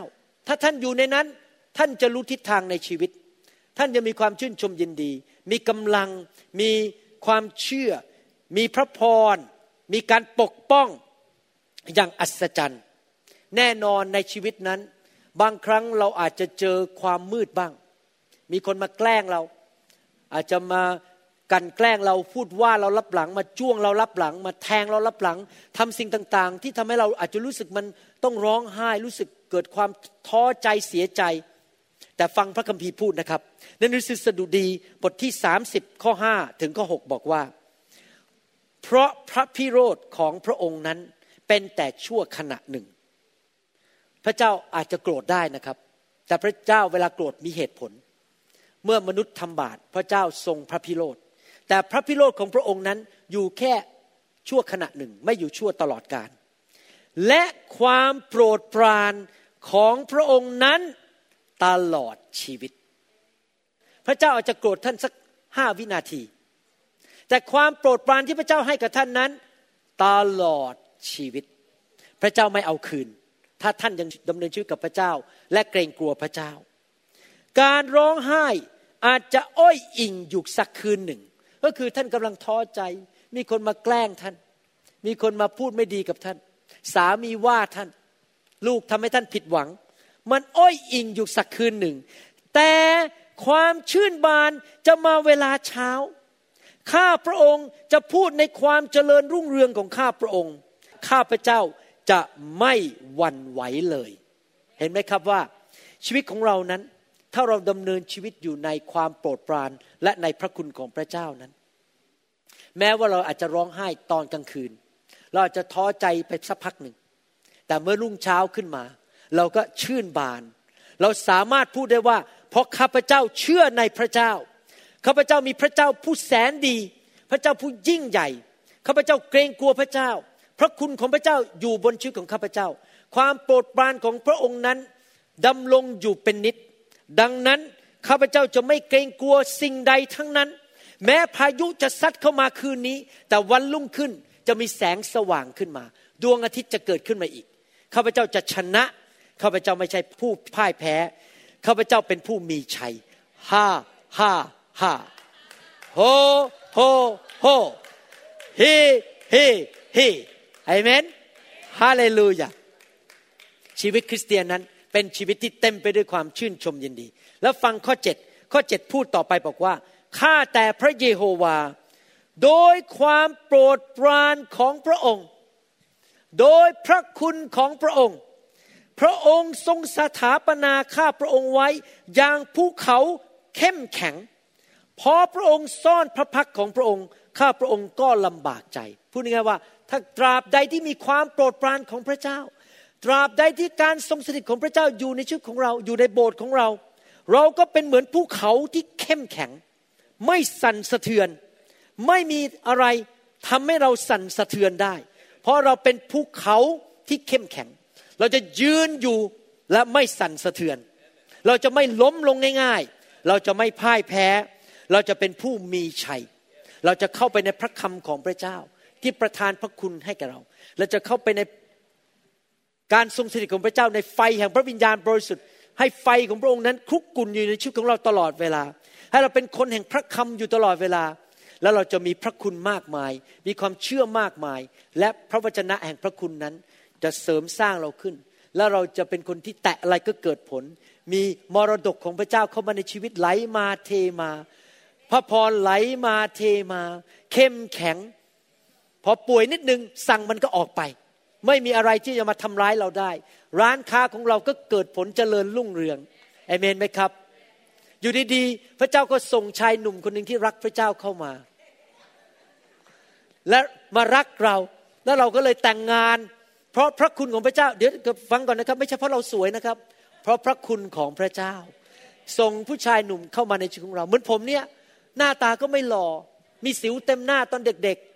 ถ้าท่านอยู่ในนั้น ท่านจะรู้ทิศทางในชีวิต ท่านจะมีความชื่นชมยินดี มีกำลัง มีความเชื่อ มีพระพร มีการปกป้องอย่างอัศจรรย์ แน่นอนในชีวิตนั้น บางครั้งเราอาจจะเจอความมืดบ้าง มีคนมาแกล้งเรา อาจจะมา กันแกล้งเราพูดว่าเรารับหลัง มาจ้วงเรารับหลัง มาแทงเรารับหลังทำสิ่งต่างๆ ที่ทำให้เราอาจจะรู้สึกมันต้องร้องไห้รู้สึกเกิดความท้อใจเสียใจ แต่ฟังพระคัมภีร์พูดนะครับในหนังสือสดุดีบทที่ 30 ข้อ 5 ถึงข้อ 6 บอกว่า เพราะพระพิโรธของพระองค์นั้นเป็นแต่ชั่วขณะหนึ่ง พระเจ้าอาจจะโกรธได้นะครับ แต่พระเจ้าเวลาโกรธมีเหตุผล เมื่อมนุษย์ทำบาปพระเจ้าทรงพระพิโรธ แต่พระพิโรธของพระองค์นั้นอยู่แค่ชั่วขณะหนึ่งไม่อยู่ชั่วตลอดกาลและความโปรดปรานของพระองค์นั้นตลอดชีวิต พระเจ้าอาจจะโกรธท่านสักห้าวินาที แต่ความโปรดปรานที่พระเจ้าให้กับท่านนั้น ตลอดชีวิต พระเจ้าไม่เอาคืน ถ้าท่านยังดำเนินชีวิตกับพระเจ้า และเกรงกลัวพระเจ้า การร้องไห้อาจจะอ้อยอิงอยู่สักคืนหนึ่ง ก็คือท่านกำลังท้อใจ มีคนมาแกล้งท่าน มีคนมาพูดไม่ดีกับท่าน สามีว่าท่าน ลูกทำให้ท่านผิดหวัง มันอ้อยอิงอยู่สักคืนหนึ่ง แต่ความชื่นบานจะมาเวลาเช้า ข้าพระองค์จะพูดในความเจริญรุ่งเรืองของข้าพระองค์ ข้าพระเจ้าจะไม่หวั่นไหวเลย เห็นไหมครับว่าชีวิตของเรานั้น ถ้าเราดำเนินชีวิตอยู่ในความโปรดปรานและในพระคุณของพระเจ้านั้น แม้ว่าเราอาจจะร้องไห้ตอนกลางคืน เราอาจจะท้อใจไปสักพักหนึ่ง แต่เมื่อรุ่งเช้าขึ้นมา เราก็ชื่นบาน เราสามารถพูดได้ว่า เพราะข้าพเจ้าเชื่อในพระเจ้าข้าพเจ้ามีพระเจ้าผู้แสนดี พระเจ้าผู้ยิ่งใหญ่ข้าพเจ้าเกรงกลัวพระเจ้า พระคุณของพระเจ้าอยู่บนชีวิตของข้าพเจ้า ความโปรดปรานของพระองค์นั้นดำรงอยู่เป็นนิจ ดังนั้นข้าพเจ้าจะไม่เกรงกลัวสิ่งใดทั้งนั้น แม้พายุจะซัดเข้ามาคืนนี้ แต่วันรุ่งขึ้นจะมีแสงสว่างขึ้นมา ดวงอาทิตย์จะเกิดขึ้นมาอีกข้าพเจ้าจะชนะข้าพเจ้าไม่ใช่ผู้พ่ายแพ้ข้าพเจ้าเป็นผู้มีชัยฮ่าฮ่าฮ่าโฮโฮโฮเฮเฮเฮเอเมนฮาเลลูยาชีวิตคริสเตียนนั้น เป็นชีวิตที่เต็มไปด้วยความชื่นชมยินดี แล้วฟังข้อเจ็ดข้อเจ็ดพูดต่อไปบอกว่าข้าแต่พระเยโฮวา โดยความโปรดปรานของพระองค์ โดยพระคุณของพระองค์ พระองค์ทรงสถาปนาข้าพระองค์ไว้ อย่างภูเขาเข้มแข็งพอพระองค์ซ่อนพระพักของพระองค์ข้าพระองค์ก็ลำบากใจ พูดง่ายๆว่า ถ้าตราบใดที่มีความโปรดปรานของพระเจ้า ตราบใดที่การทรงสถิตของพระเจ้าอยู่ในชีวิตของเราอยู่ในโบสถ์ของเรา เราก็เป็นเหมือนภูเขาที่เข้มแข็ง ไม่สั่นสะเทือน ไม่มีอะไรทำให้เราสั่นสะเทือนได้ เพราะเราเป็นภูเขาที่เข้มแข็ง เราจะยืนอยู่และไม่สั่นสะเทือน เราจะไม่ล้มลงง่าย ๆ เราจะไม่พ่ายแพ้ เราจะเป็นผู้มีชัย เราจะเข้าไปในพระคำของพระเจ้า ที่ประทานพระคุณให้แก่เรา เราจะเข้าไปใน การทรงสถิตของพระเจ้าในไฟแห่งพระวิญญาณบริสุทธิ์ให้ไฟของพระองค์นั้นคุกกุ่นอยู่ในชีวิตของเราตลอดเวลา ให้เราเป็นคนแห่งพระคำอยู่ตลอดเวลา แล้วเราจะมีพระคุณมากมาย มีความเชื่อมากมาย และพระวจนะแห่งพระคุณนั้น จะเสริมสร้างเราขึ้น แล้วเราจะเป็นคนที่แตะอะไรก็เกิดผล มีมรดกของพระเจ้าเข้ามาในชีวิตไหลมาเทมา พระพรไหลมาเทมา เข้มแข็ง พอป่วยนิดนึงสั่งมันก็ออกไป ไม่มีอะไรที่จะมาทำร้ายเราได้ ร้านค้าของเราก็เกิดผลเจริญรุ่งเรืองเอเมนไหมครับ อยู่ดีๆ พระเจ้าก็ส่งชายหนุ่มคนหนึ่งที่รักพระเจ้าเข้ามา และมารักเรา แล้วเราก็เลยแต่งงาน เพราะพระคุณของพระเจ้า เดี๋ยวฟังก่อนนะครับ ไม่ใช่เพราะเราสวยนะครับ เพราะพระคุณของพระเจ้า ส่งผู้ชายหนุ่มเข้ามาในชีวิตของเรา เหมือนผมเนี่ยหน้าตาก็ไม่หล่อ มีสิวเต็มหน้าตอนเด็กๆ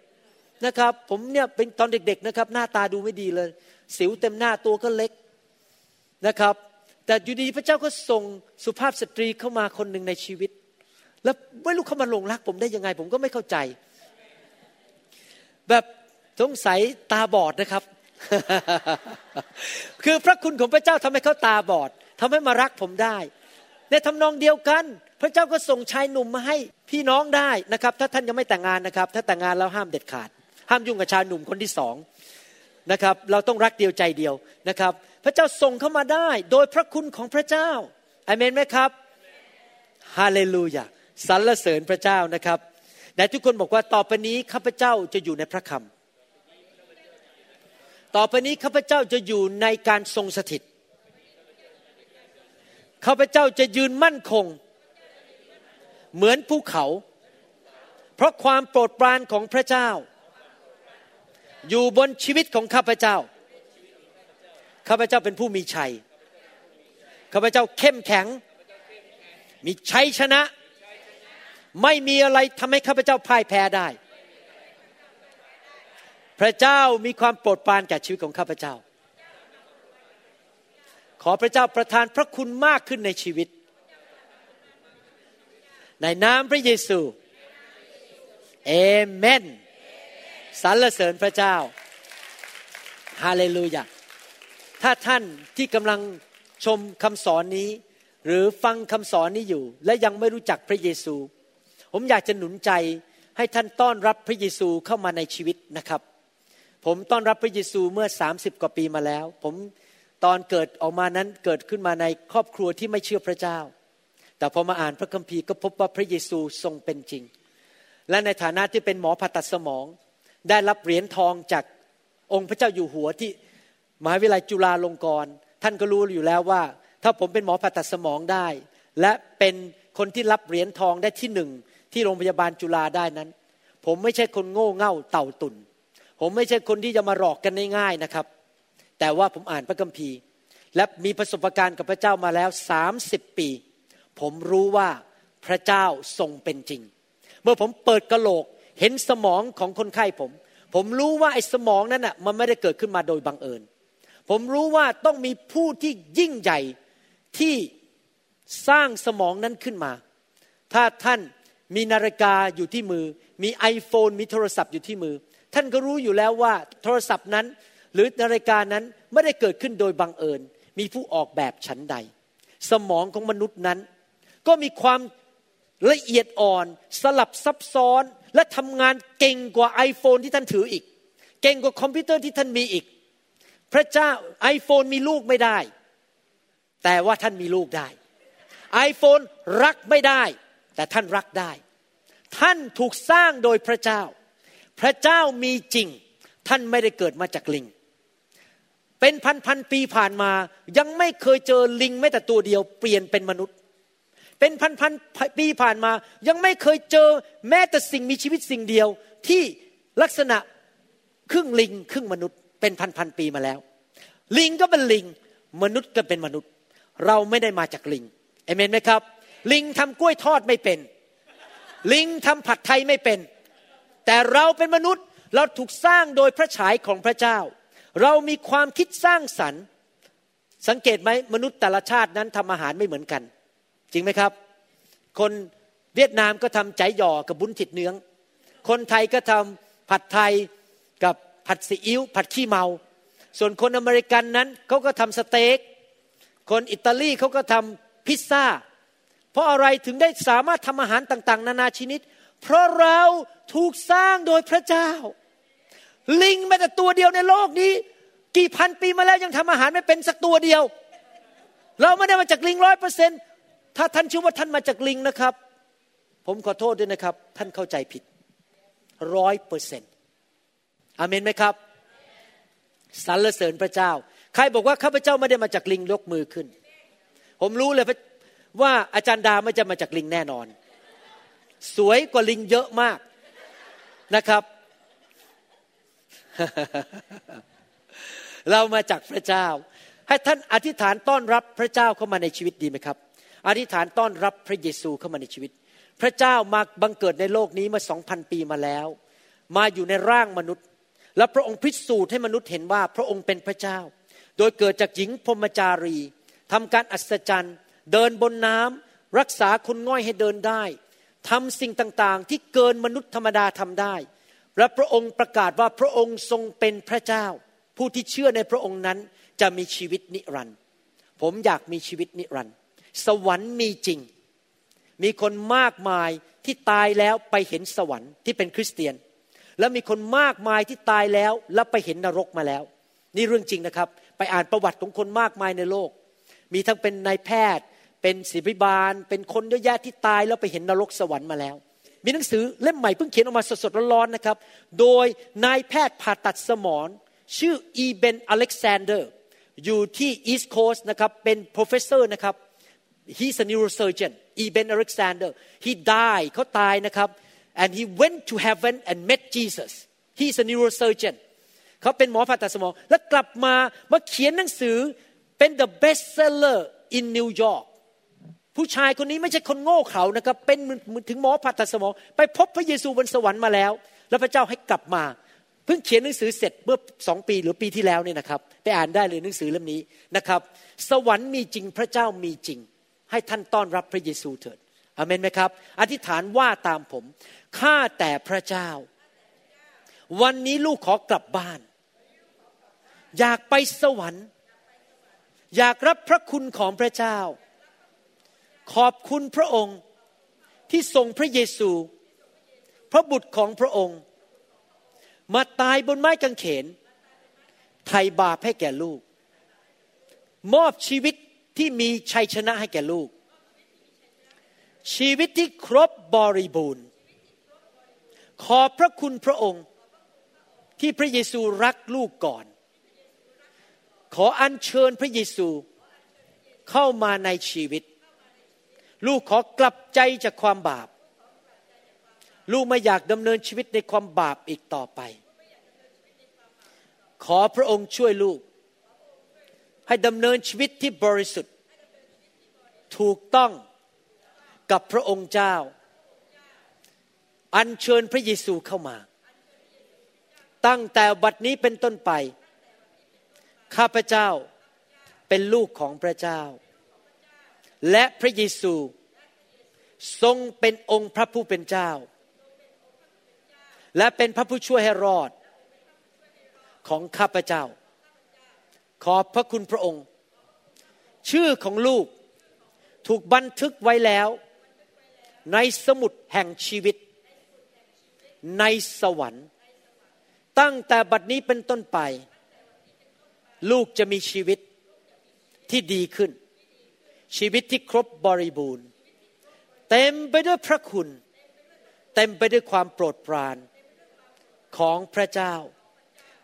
นะครับผมเนี่ยเป็นตอนเด็ก ๆนะครับ หน้าตาดูไม่ดีเลย สิวเต็มหน้าตัวก็เล็กนะครับ แต่อยู่ดีพระเจ้าก็ส่งสุภาพสตรีเข้ามาคนหนึ่งในชีวิต แล้วไม่รู้เขามาหลงรักผมได้ยังไง ผมก็ไม่เข้าใจ แบบสงสัยตาบอดนะครับ คือพระคุณของพระเจ้าทำให้เขาตาบอดทำให้มารักผมได้ในทำนองเดียวกัน พระเจ้าก็ส่งชายหนุ่มมาให้พี่น้องได้นะครับ ถ้าท่านยังไม่แต่งงานนะครับ ถ้าแต่งงานแล้วห้ามเด็ดขาด ห้ามยุ่งกับชายหนุ่มคนที่สองนะครับ เราต้องรักเดียวใจเดียวนะครับ พระเจ้าส่งเข้ามาได้โดยพระคุณของพระเจ้าอเมนไหมครับฮาเลลูยาสรรเสริญพระเจ้านะครับแต่ทุกคนบอกว่าต่อไปนี้ข้าพเจ้าจะอยู่ในพระคำต่อไปนี้ข้าพเจ้าจะอยู่ในการทรงสถิตข้าพเจ้าจะยืนมั่นคง เหมือนภูเขา เพราะความโปรดปรานของพระเจ้า อยู่บนชีวิตของข้าพเจ้า ข้าพเจ้าเป็นผู้มีชัย ข้าพเจ้าเข้มแข็ง มีชัยชนะ ไม่มีอะไรทำให้ข้าพเจ้าพ่ายแพ้ได้ พระเจ้ามีความโปรดปรานแก่ชีวิตของข้าพเจ้า ขอพระเจ้าประทานพระคุณมากขึ้นในชีวิต ในนามพระเยซู เอเมน สรรเสริญพระเจ้าฮาเลลูยาถ้าท่านที่กำลังชมคำสอนนี้ หรือฟังคำสอนนี้อยู่ และยังไม่รู้จักพระเยซู ผมอยากจะหนุนใจให้ท่านต้อนรับพระเยซูเข้ามาในชีวิตนะครับ ผมต้อนรับพระเยซูเมื่อ 30 กว่าปีมาแล้ว ผมตอนเกิดออกมานั้นเกิดขึ้นมาในครอบครัวที่ไม่เชื่อพระเจ้า แต่พอมาอ่านพระคัมภีร์ก็พบว่าพระเยซูทรงเป็นจริง และในฐานะที่เป็นหมอผ่าตัดสมอง ได้รับเหรียญทองจากองค์พระเจ้าอยู่หัวที่มหาวิทยาลัยจุฬาลงกรณ์ท่านก็รู้อยู่แล้วว่า ถ้าผมเป็นหมอผ่าตัดสมองได้ และเป็นคนที่รับเหรียญทองได้ที่หนึ่งที่โรงพยาบาลจุฬาได้นั้น ผมไม่ใช่คนโง่เง่าเต่าตุนผมไม่ใช่คนที่จะมาหลอกกันง่ายๆนะครับ แต่ว่าผมอ่านพระคัมภีร์ และมีประสบการณ์กับพระเจ้ามาแล้วสามสิบปี ผมรู้ว่าพระเจ้าทรงเป็นจริง เมื่อผมเปิดกระโหลก เห็นสมองของคนไข้ผม ผมรู้ว่าไอ้สมองนั้นอะมันไม่ได้เกิดขึ้นมาโดยบังเอิญ ผมรู้ว่าต้องมีผู้ที่ยิ่งใหญ่ที่สร้างสมองนั้นขึ้นมา ถ้าท่านมีนาฬิกาอยู่ที่มือ มี iPhone มีโทรศัพท์อยู่ที่มือ ท่านก็รู้อยู่แล้วว่าโทรศัพท์นั้น หรือนาฬิกานั้นไม่ได้เกิดขึ้นโดยบังเอิญ มีผู้ออกแบบชั้นใด สมองของมนุษย์นั้น ก็มีความละเอียดอ่อน สลับซับซ้อน และทำงานเก่งกว่า iPhone ที่ท่านถืออีก เก่งกว่าคอมพิวเตอร์ที่ท่านมีอีก พระเจ้า iPhone มีลูกไม่ได้ แต่ว่าท่านมีลูกได้ iPhone รักไม่ได้ แต่ท่านรักได้ ท่านถูกสร้างโดยพระเจ้า พระเจ้ามีจริง ท่านไม่ได้เกิดมาจากลิง เป็นพันพันปีผ่านมา ยังไม่เคยเจอลิงแม้แต่ตัวเดียว เปลี่ยนเป็นมนุษย์ เป็นพันพันปีผ่านมา ยังไม่เคยเจอแม้แต่สิ่งมีชีวิตสิ่งเดียว ที่ลักษณะครึ่งลิงครึ่งมนุษย์เป็นพันพันปีมาแล้ว ลิงก็เป็นลิง มนุษย์ก็เป็นมนุษย์ เราไม่ได้มาจากลิงเอเมนไหมครับ ลิงทำกล้วยทอดไม่เป็น ลิงทำผัดไทยไม่เป็น แต่เราเป็นมนุษย์เราถูกสร้างโดยพระฉายของพระเจ้า เรามีความคิดสร้างสรรค์ สังเกตไหมมนุษย์แต่ละชาตินั้นทำอาหารไม่เหมือนกัน จริงไหมครับ คนเวียดนามก็ทำใจหย่อกับบุญติดเนื้อง คนไทยก็ทำผัดไทยกับผัดซีอิ๊วผัดขี้เมา ส่วนคนอเมริกันนั้นเขาก็ทำสเต็กคนอิตาลีเขาก็ทำพิซซ่า เพราะอะไรถึงได้สามารถทำอาหารต่างๆ นานาชนิด เพราะเราถูกสร้างโดยพระเจ้า ลิงแม้แต่ตัวเดียวในโลกนี้ กี่พันปีมาแล้วยังทำอาหารไม่เป็นสักตัวเดียว เราไม่ได้มาจากลิงร้อยเปอร์เซ็น ถ้าท่านชื่อว่าท่านมาจากลิงนะครับ ผมขอโทษด้วยนะครับ ท่านเข้าใจผิดร้อยเปอร์เซ็นต์อเมนไหมครับสรรเสริญพระเจ้า ใครบอกว่าข้าพเจ้าไม่ได้มาจากลิงยกมือขึ้น ผมรู้เลยว่าอาจารย์ดาไม่จะมาจากลิงแน่นอน สวยกว่าลิงเยอะมากนะครับเรามาจากพระเจ้า ให้ท่านอธิษฐานต้อนรับพระเจ้าเข้ามาในชีวิตดีไหมครับ อธิษฐานต้อนรับพระเยซูเข้ามาในชีวิต พระเจ้ามาบังเกิดในโลกนี้มาสองพันปีมาแล้ว มาอยู่ในร่างมนุษย์ และพระองค์พิสูจน์ให้มนุษย์เห็นว่าพระองค์เป็นพระเจ้า โดยเกิดจากหญิงพรมจารีทำการอัศจรรย์ เดินบนน้ำรักษาคนง่อยให้เดินได้ทำสิ่งต่างๆ ที่เกินมนุษย์ธรรมดาทำได้ และพระองค์ประกาศว่าพระองค์ทรงเป็นพระเจ้า ผู้ที่เชื่อในพระองค์นั้นจะมีชีวิตนิรันดร์ผมอยากมีชีวิตนิรันดร์ สวรรค์มีจริง มีคนมากมายที่ตายแล้วไปเห็นสวรรค์ที่เป็นคริสเตียน และมีคนมากมายที่ตายแล้วแล้วไปเห็นนรกมาแล้ว นี่เรื่องจริงนะครับ ไปอ่านประวัติของคนมากมายในโลก มีทั้งเป็นนายแพทย์ เป็นศิริบาล เป็นคนเยอะแยะที่ตายแล้วไปเห็นนรกสวรรค์มาแล้ว มีหนังสือเล่มใหม่เพิ่งเขียนออกมาสดๆร้อนๆนะครับ โดยนายแพทย์ผ่าตัดสมองชื่ออีเบนอเล็กซานเดอร์อยู่ที่อีสต์โคสต์นะครับเป็น professor นะครับ he's a neurosurgeon Eben Alexander he died เขาตายนะครับ and he went to heaven and met Jesus he's a neurosurgeon เขาเป็นหมอผ่าตัดสมอง แล้วกลับมามาเขียนหนังสือเป็น the best seller in New York ผู้ชายคนนี้ไม่ใช่คนโง่เขลานะครับ เป็นถึงหมอผ่าตัดสมอง ไปพบพระเยซูบนสวรรค์มาแล้ว แล้วพระเจ้าให้กลับมา เพิ่งเขียนหนังสือเสร็จเมื่อสองปีหรือปีที่แล้วเนี่ยนะครับ ไปอ่านได้เลยหนังสือเล่มนี้นะครับ สวรรค์มีจริงพระเจ้ามีจริง ให้ท่านต้อนรับพระเยซูเถิดอเมนไหมครับ อธิษฐานว่าตามผมข้าแต่พระเจ้า วันนี้ลูกขอกลับบ้าน อยากไปสวรรค์ อยากรับพระคุณของพระเจ้า ขอบคุณพระองค์ที่ทรงพระเยซู พระบุตรของพระองค์ มาตายบนไม้กางเขนไถ่บาปให้แก่ลูก มอบชีวิต ที่มีชัยชนะให้แก่ลูก ชีวิตที่ครบบริบูรณ์ ขอพระคุณพระองค์ ที่พระเยซูรักลูกก่อน ขออัญเชิญพระเยซูเข้ามาในชีวิต ลูกขอกลับใจจากความบาป ลูกไม่อยากดำเนินชีวิตในความบาปอีกต่อไป ขอพระองค์ช่วยลูก ให้ดำเนินชีวิตที่บริสุทธิ์ ถูกต้องกับพระองค์เจ้า อัญเชิญพระเยซูเข้ามา ตั้งแต่บัดนี้เป็นต้นไป ข้าพเจ้าเป็นลูกของพระเจ้า และพระเยซูทรงเป็นองค์พระผู้เป็นเจ้า และเป็นพระผู้ช่วยให้รอดของข้าพเจ้า ขอบพระคุณพระองค์ ชื่อของลูกถูกบันทึกไว้แล้ว ในสมุดแห่งชีวิต ในสวรรค์ ตั้งแต่บัดนี้เป็นต้นไป ลูกจะมีชีวิตที่ดีขึ้น ชีวิตที่ครบบริบูรณ์ เต็มไปด้วยพระคุณ เต็มไปด้วยความโปรดปรานของพระเจ้า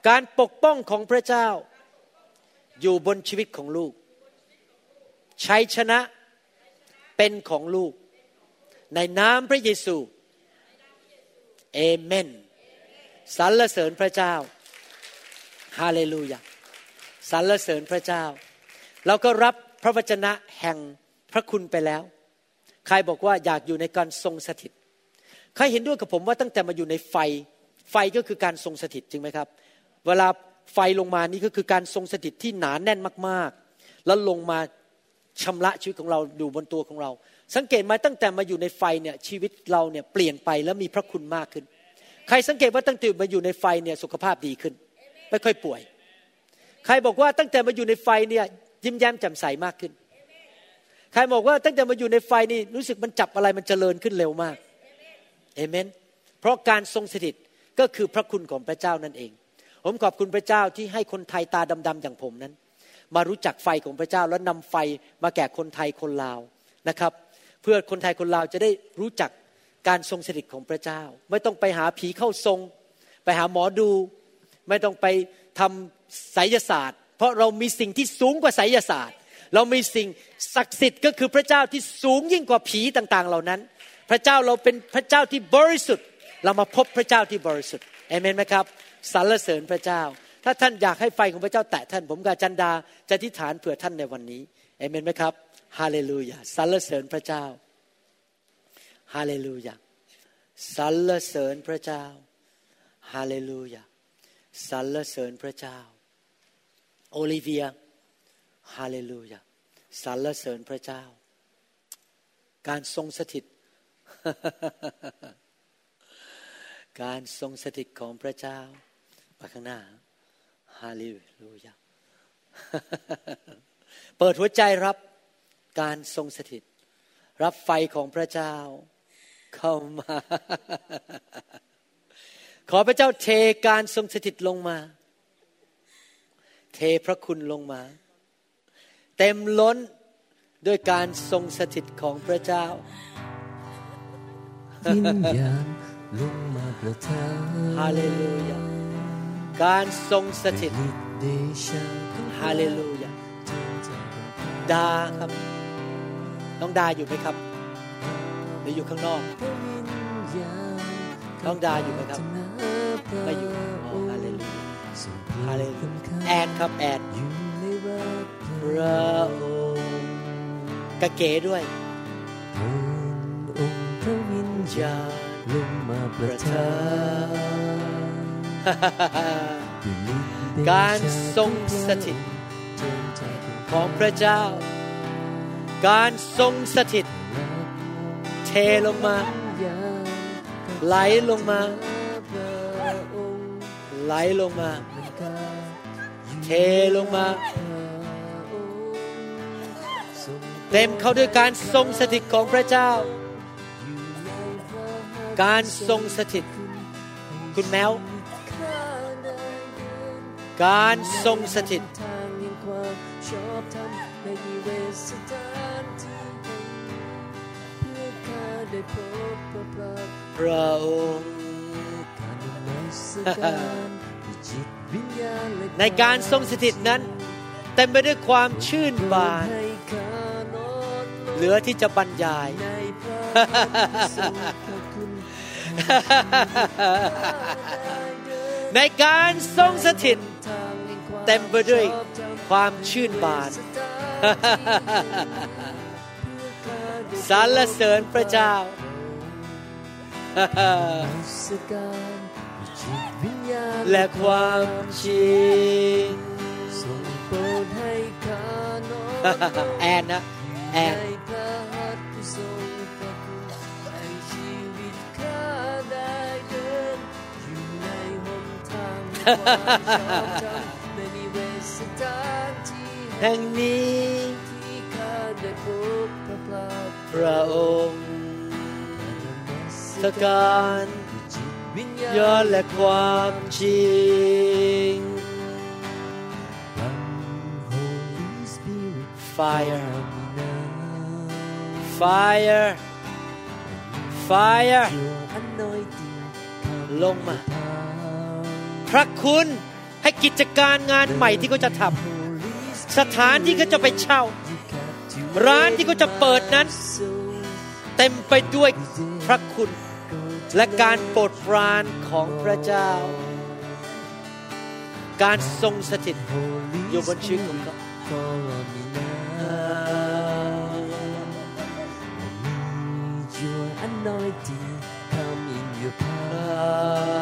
การปกป้องของพระเจ้า อยู่บนชีวิตของลูกชัยชนะเป็นของลูก ในนามพระเยซูเอเมนสรรเสริญพระเจ้าฮาเลลูยาสรรเสริญพระเจ้า เราก็รับพระวจนะแห่งพระคุณไปแล้ว ใครบอกว่าอยากอยู่ในการทรงสถิต ใครเห็นด้วยกับผมว่าตั้งแต่มาอยู่ในไฟ ไฟก็คือการทรงสถิตจริงไหมครับ เวลา ไฟลงมานี่ก็คือการทรงสถิตที่หนาแน่นมากๆ แล้วลงมาชำระชีวิตของเราอยู่บนตัวของเรา สังเกตไหมตั้งแต่มาอยู่ในไฟเนี่ยชีวิตเราเนี่ยเปลี่ยนไปแล้วมีพระคุณมากขึ้น ใครสังเกตว่าตั้งแต่มาอยู่ในไฟเนี่ยสุขภาพดีขึ้น ไม่ค่อยป่วย ใครบอกว่าตั้งแต่มาอยู่ในไฟเนี่ยยิ้มแย้มแจ่มใสมากขึ้น ใครบอกว่าตั้งแต่มาอยู่ในไฟนี่รู้สึกมันจับอะไรมันเจริญขึ้นเร็วมากเอเมนเพราะการทรงสถิตก็คือพระคุณของพระเจ้านั่นเอง ผมขอบคุณพระเจ้าที่ให้คนไทยตาดำๆอย่างผมนั้น มารู้จักไฟของพระเจ้าแล้วนำไฟมาแก่คนไทยคนลาวนะครับ เพื่อคนไทยคนลาวจะได้รู้จักการทรงสถิตของพระเจ้า ไม่ต้องไปหาผีเข้าทรง ไปหาหมอดู ไม่ต้องไปทำไสยศาสตร์ เพราะเรามีสิ่งที่สูงกว่าไสยศาสตร์ เรามีสิ่งศักดิ์สิทธิ์ก็คือพระเจ้าที่สูงยิ่งกว่าผีต่างๆ เหล่านั้น พระเจ้าเราเป็นพระเจ้าที่บริสุทธิ์ เรามาพบพระเจ้าที่บริสุทธิ์เอเมนไหมครับ สรรเสริญพระเจ้า ถ้าท่านอยากให้ไฟของพระเจ้าแตะท่าน ผมกับจันดาจะทิฏฐานเผื่อท่านในวันนี้เอเมนไหมครับฮาเลลูยาสรรเสริญพระเจ้าฮาเลลูยาสรรเสริญพระเจ้าฮาเลลูยาสรรเสริญพระเจ้า โอลิเวียฮาเลลูยาสรรเสริญพระเจ้า การทรงสถิต การทรงสถิตของพระเจ้า ไปข้างหน้า ฮาเลลูยาเปิดหัวใจรับการทรงสถิต รับไฟของพระเจ้าเข้ามา ขอพระเจ้าเทการทรงสถิตลงมา เทพระคุณลงมา เต็มล้นด้วยการทรงสถิตของพระเจ้าวิญญาณลงมาประทานฮาเลลูยา การทรงสถิตฮาเลลูยาดาครับ น้องดาอยู่ไหมครับหรืออยู่ข้างนอก น้องดาอยู่ไหมครับไม่อยู่อฮาเลลูฮาเลลูแอนครับแอนกพระองค์กะเก๋ด้วยองค์พระวิญญาณลงมาประทา การทรงสถิตของพระเจ้า การทรงสถิต เทลงมา ไหลลงมา ไหลลงมา เทลงมา เต็มเขาด้วยการทรงสถิตของพระเจ้า การทรงสถิต คุณแมว การทรงสถิตทางแห่งความชอบธรรมในเวสถานที่แห่งเพื่อข้าได้พบพระพระพระองค์การนมัสการด้วยจิตวิญญาณและในการทรงสถิตนั้นเต็มไปด้วยความชื่นบานให้ข้านอนลงเหลือที่จะบรรยาย ในพระทรงพระคุณในการทรงสถิต เต็มไปด้วยชอบธรรมความชื่นบานเพื่อข้าได้สรรเสริญพระเจ้านมัสการด้วยจิตวิญญาณและความจริงทรงโปรดให้ข้านอนแอนนะแอนในพระหัตถ์ผู้ทรงพระคุณให้ชีวิตข้าได้เดินอยู่ในหนทางแห่งควา สถานที่แห่งนี้ที่ข้าได้พบพระพลาดพระองค์นมัสสการด้วยจิตวิญญาณยอดและความจริงพลัง Holy Spirit fire มีน้ fire fire ำ Your anointing ลงมา พระคุณ ให้กิจการงานใหม่ที่เขาจะทำสถานที่เขาจะไปเช่า ร้านที่เขาจะเปิดนั้น เต็มไปด้วยพระคุณ และการโปรดปรานของพระเจ้า การทรงสถิตอยู่บนชีวิตของเขา Your anointing come in your power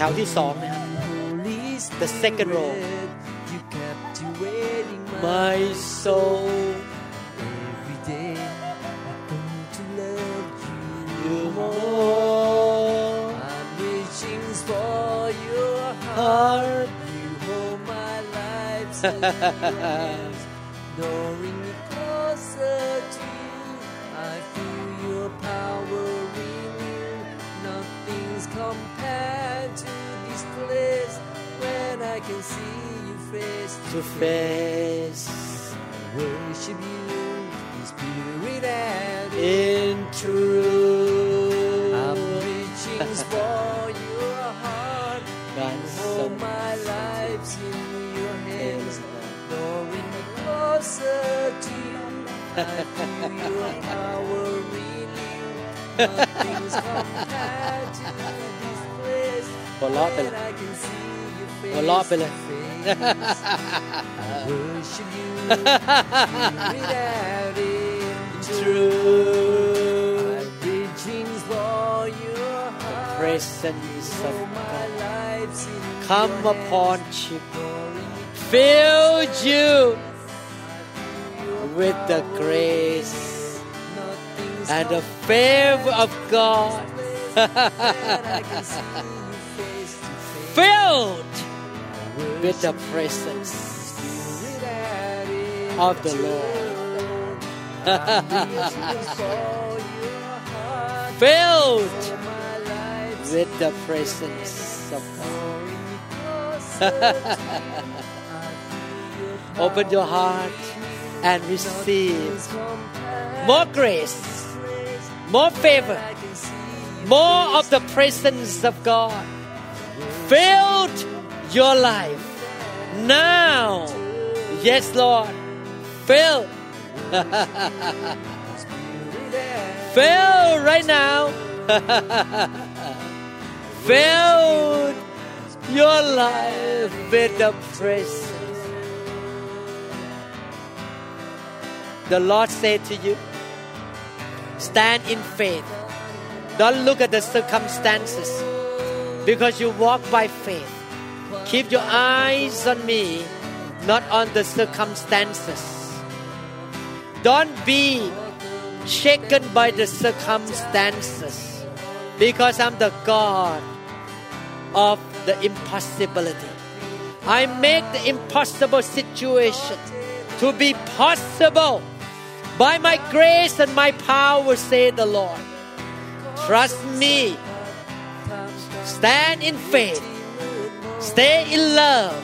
ถวที่สองนะครับ Holy The second row. Spirit, you captivating my soul Every day I come to love you you more I'm reaching for your heart heart You hold my life in can see you face to face. I worship you in spirit and in truth. I'm reaching for your heart. All my life in your hands. Drawing closer to you. I feel your power renew. Nothing's compared to this place. <laughs> Well, I can see. Your face หัวเราะไปเลย to face. I worship you, spirit and in truth. truth I'm reaching for your heart. presence of my God life's in come upon you. Fill you with the grace nothing's and the favor of God. that I can see you face to face. Filled with the presence of the Lord. <laughs> Filled with the presence of God. <laughs> Open your heart and receive more grace, more favor, more of the presence of God. Filled your life now. Yes, Lord. Fill. <laughs> Fill right now. <laughs> Fill your life with the presence. The Lord said to you, stand in faith. Don't look at the circumstances because you walk by faith. Keep your eyes on me, not on the circumstances. Don't be shaken by the circumstances because I'm the God of the impossibility. I make the impossible situation to be possible by my grace and my power, say the Lord. Trust me. Stand in faith. Stay in love.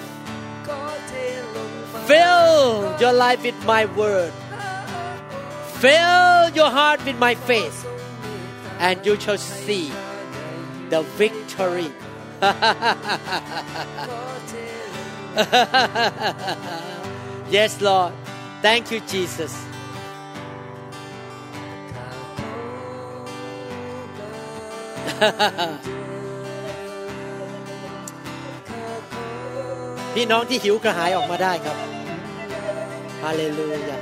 Fill your life with my word. Fill your heart with my faith. And you shall see the victory. <laughs> yes, Lord. Thank you, Jesus. <laughs> พี่น้องที่หิวกระหายออกมาได้ครับ ฮาเลลูยา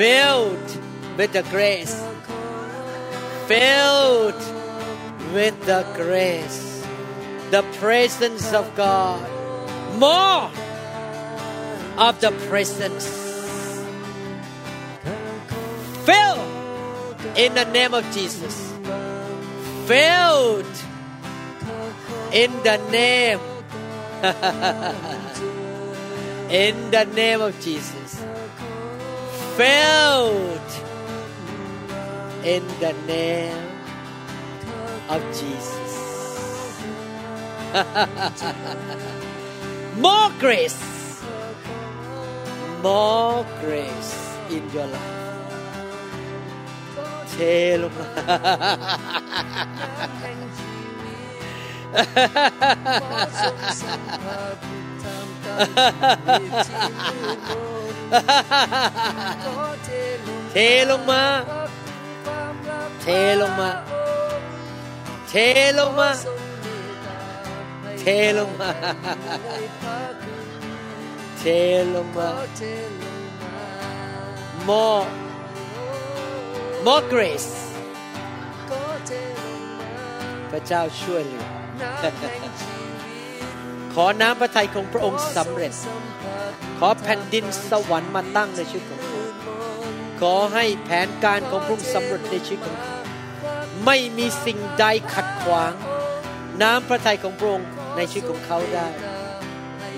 Filled <laughs> with the grace. Filled with the grace. The presence of God. More of the presence. Fill in the name of Jesus. Filled in the name. <laughs> in the name of Jesus. Filled in the name of Jesus. <laughs> More grace. More grace in your life. เทลงมาเทลงมา เทลงมา เทลงมา เทลงมา เทลงมา more more grace พระเจ้าช่วยเหลือขอน้ำพระทัยของพระองค์สำเร็จ ขอแผ่นดินสวรรค์มาตั้งในชีวิตของเขาขอให้แผนการของพระองค์สำเร็จในชีวิตของเขาไม่มีสิ่งใดขัดขวาง น้ำพระทัยของพระองค์ในชีวิตของเขาได้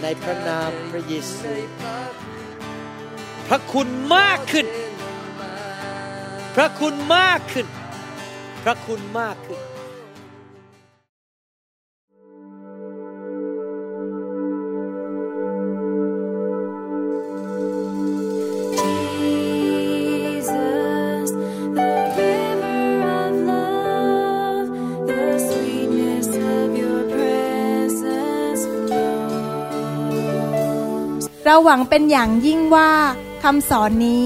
ในพระนามพระเยซูพระคุณมากขึ้น พระคุณมากขึ้น พระคุณมากขึ้น Jesus, the river of love, the sweetness of your presence flows. เราหวังเป็นอย่างยิ่งว่าคำสอนนี้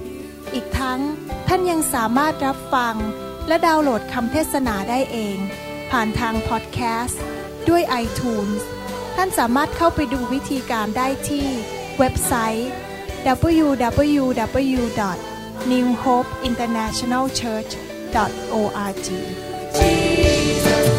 อีกทั้งท่านยังสามารถรับฟัง และดาวน์โหลดคำเทศนาได้เอง ผ่านทางพอดแคสต์ด้วย iTunes ท่านสามารถเข้าไปดูวิธีการได้ที่เว็บไซต์ www.newhopeinternationalchurch.org Jesus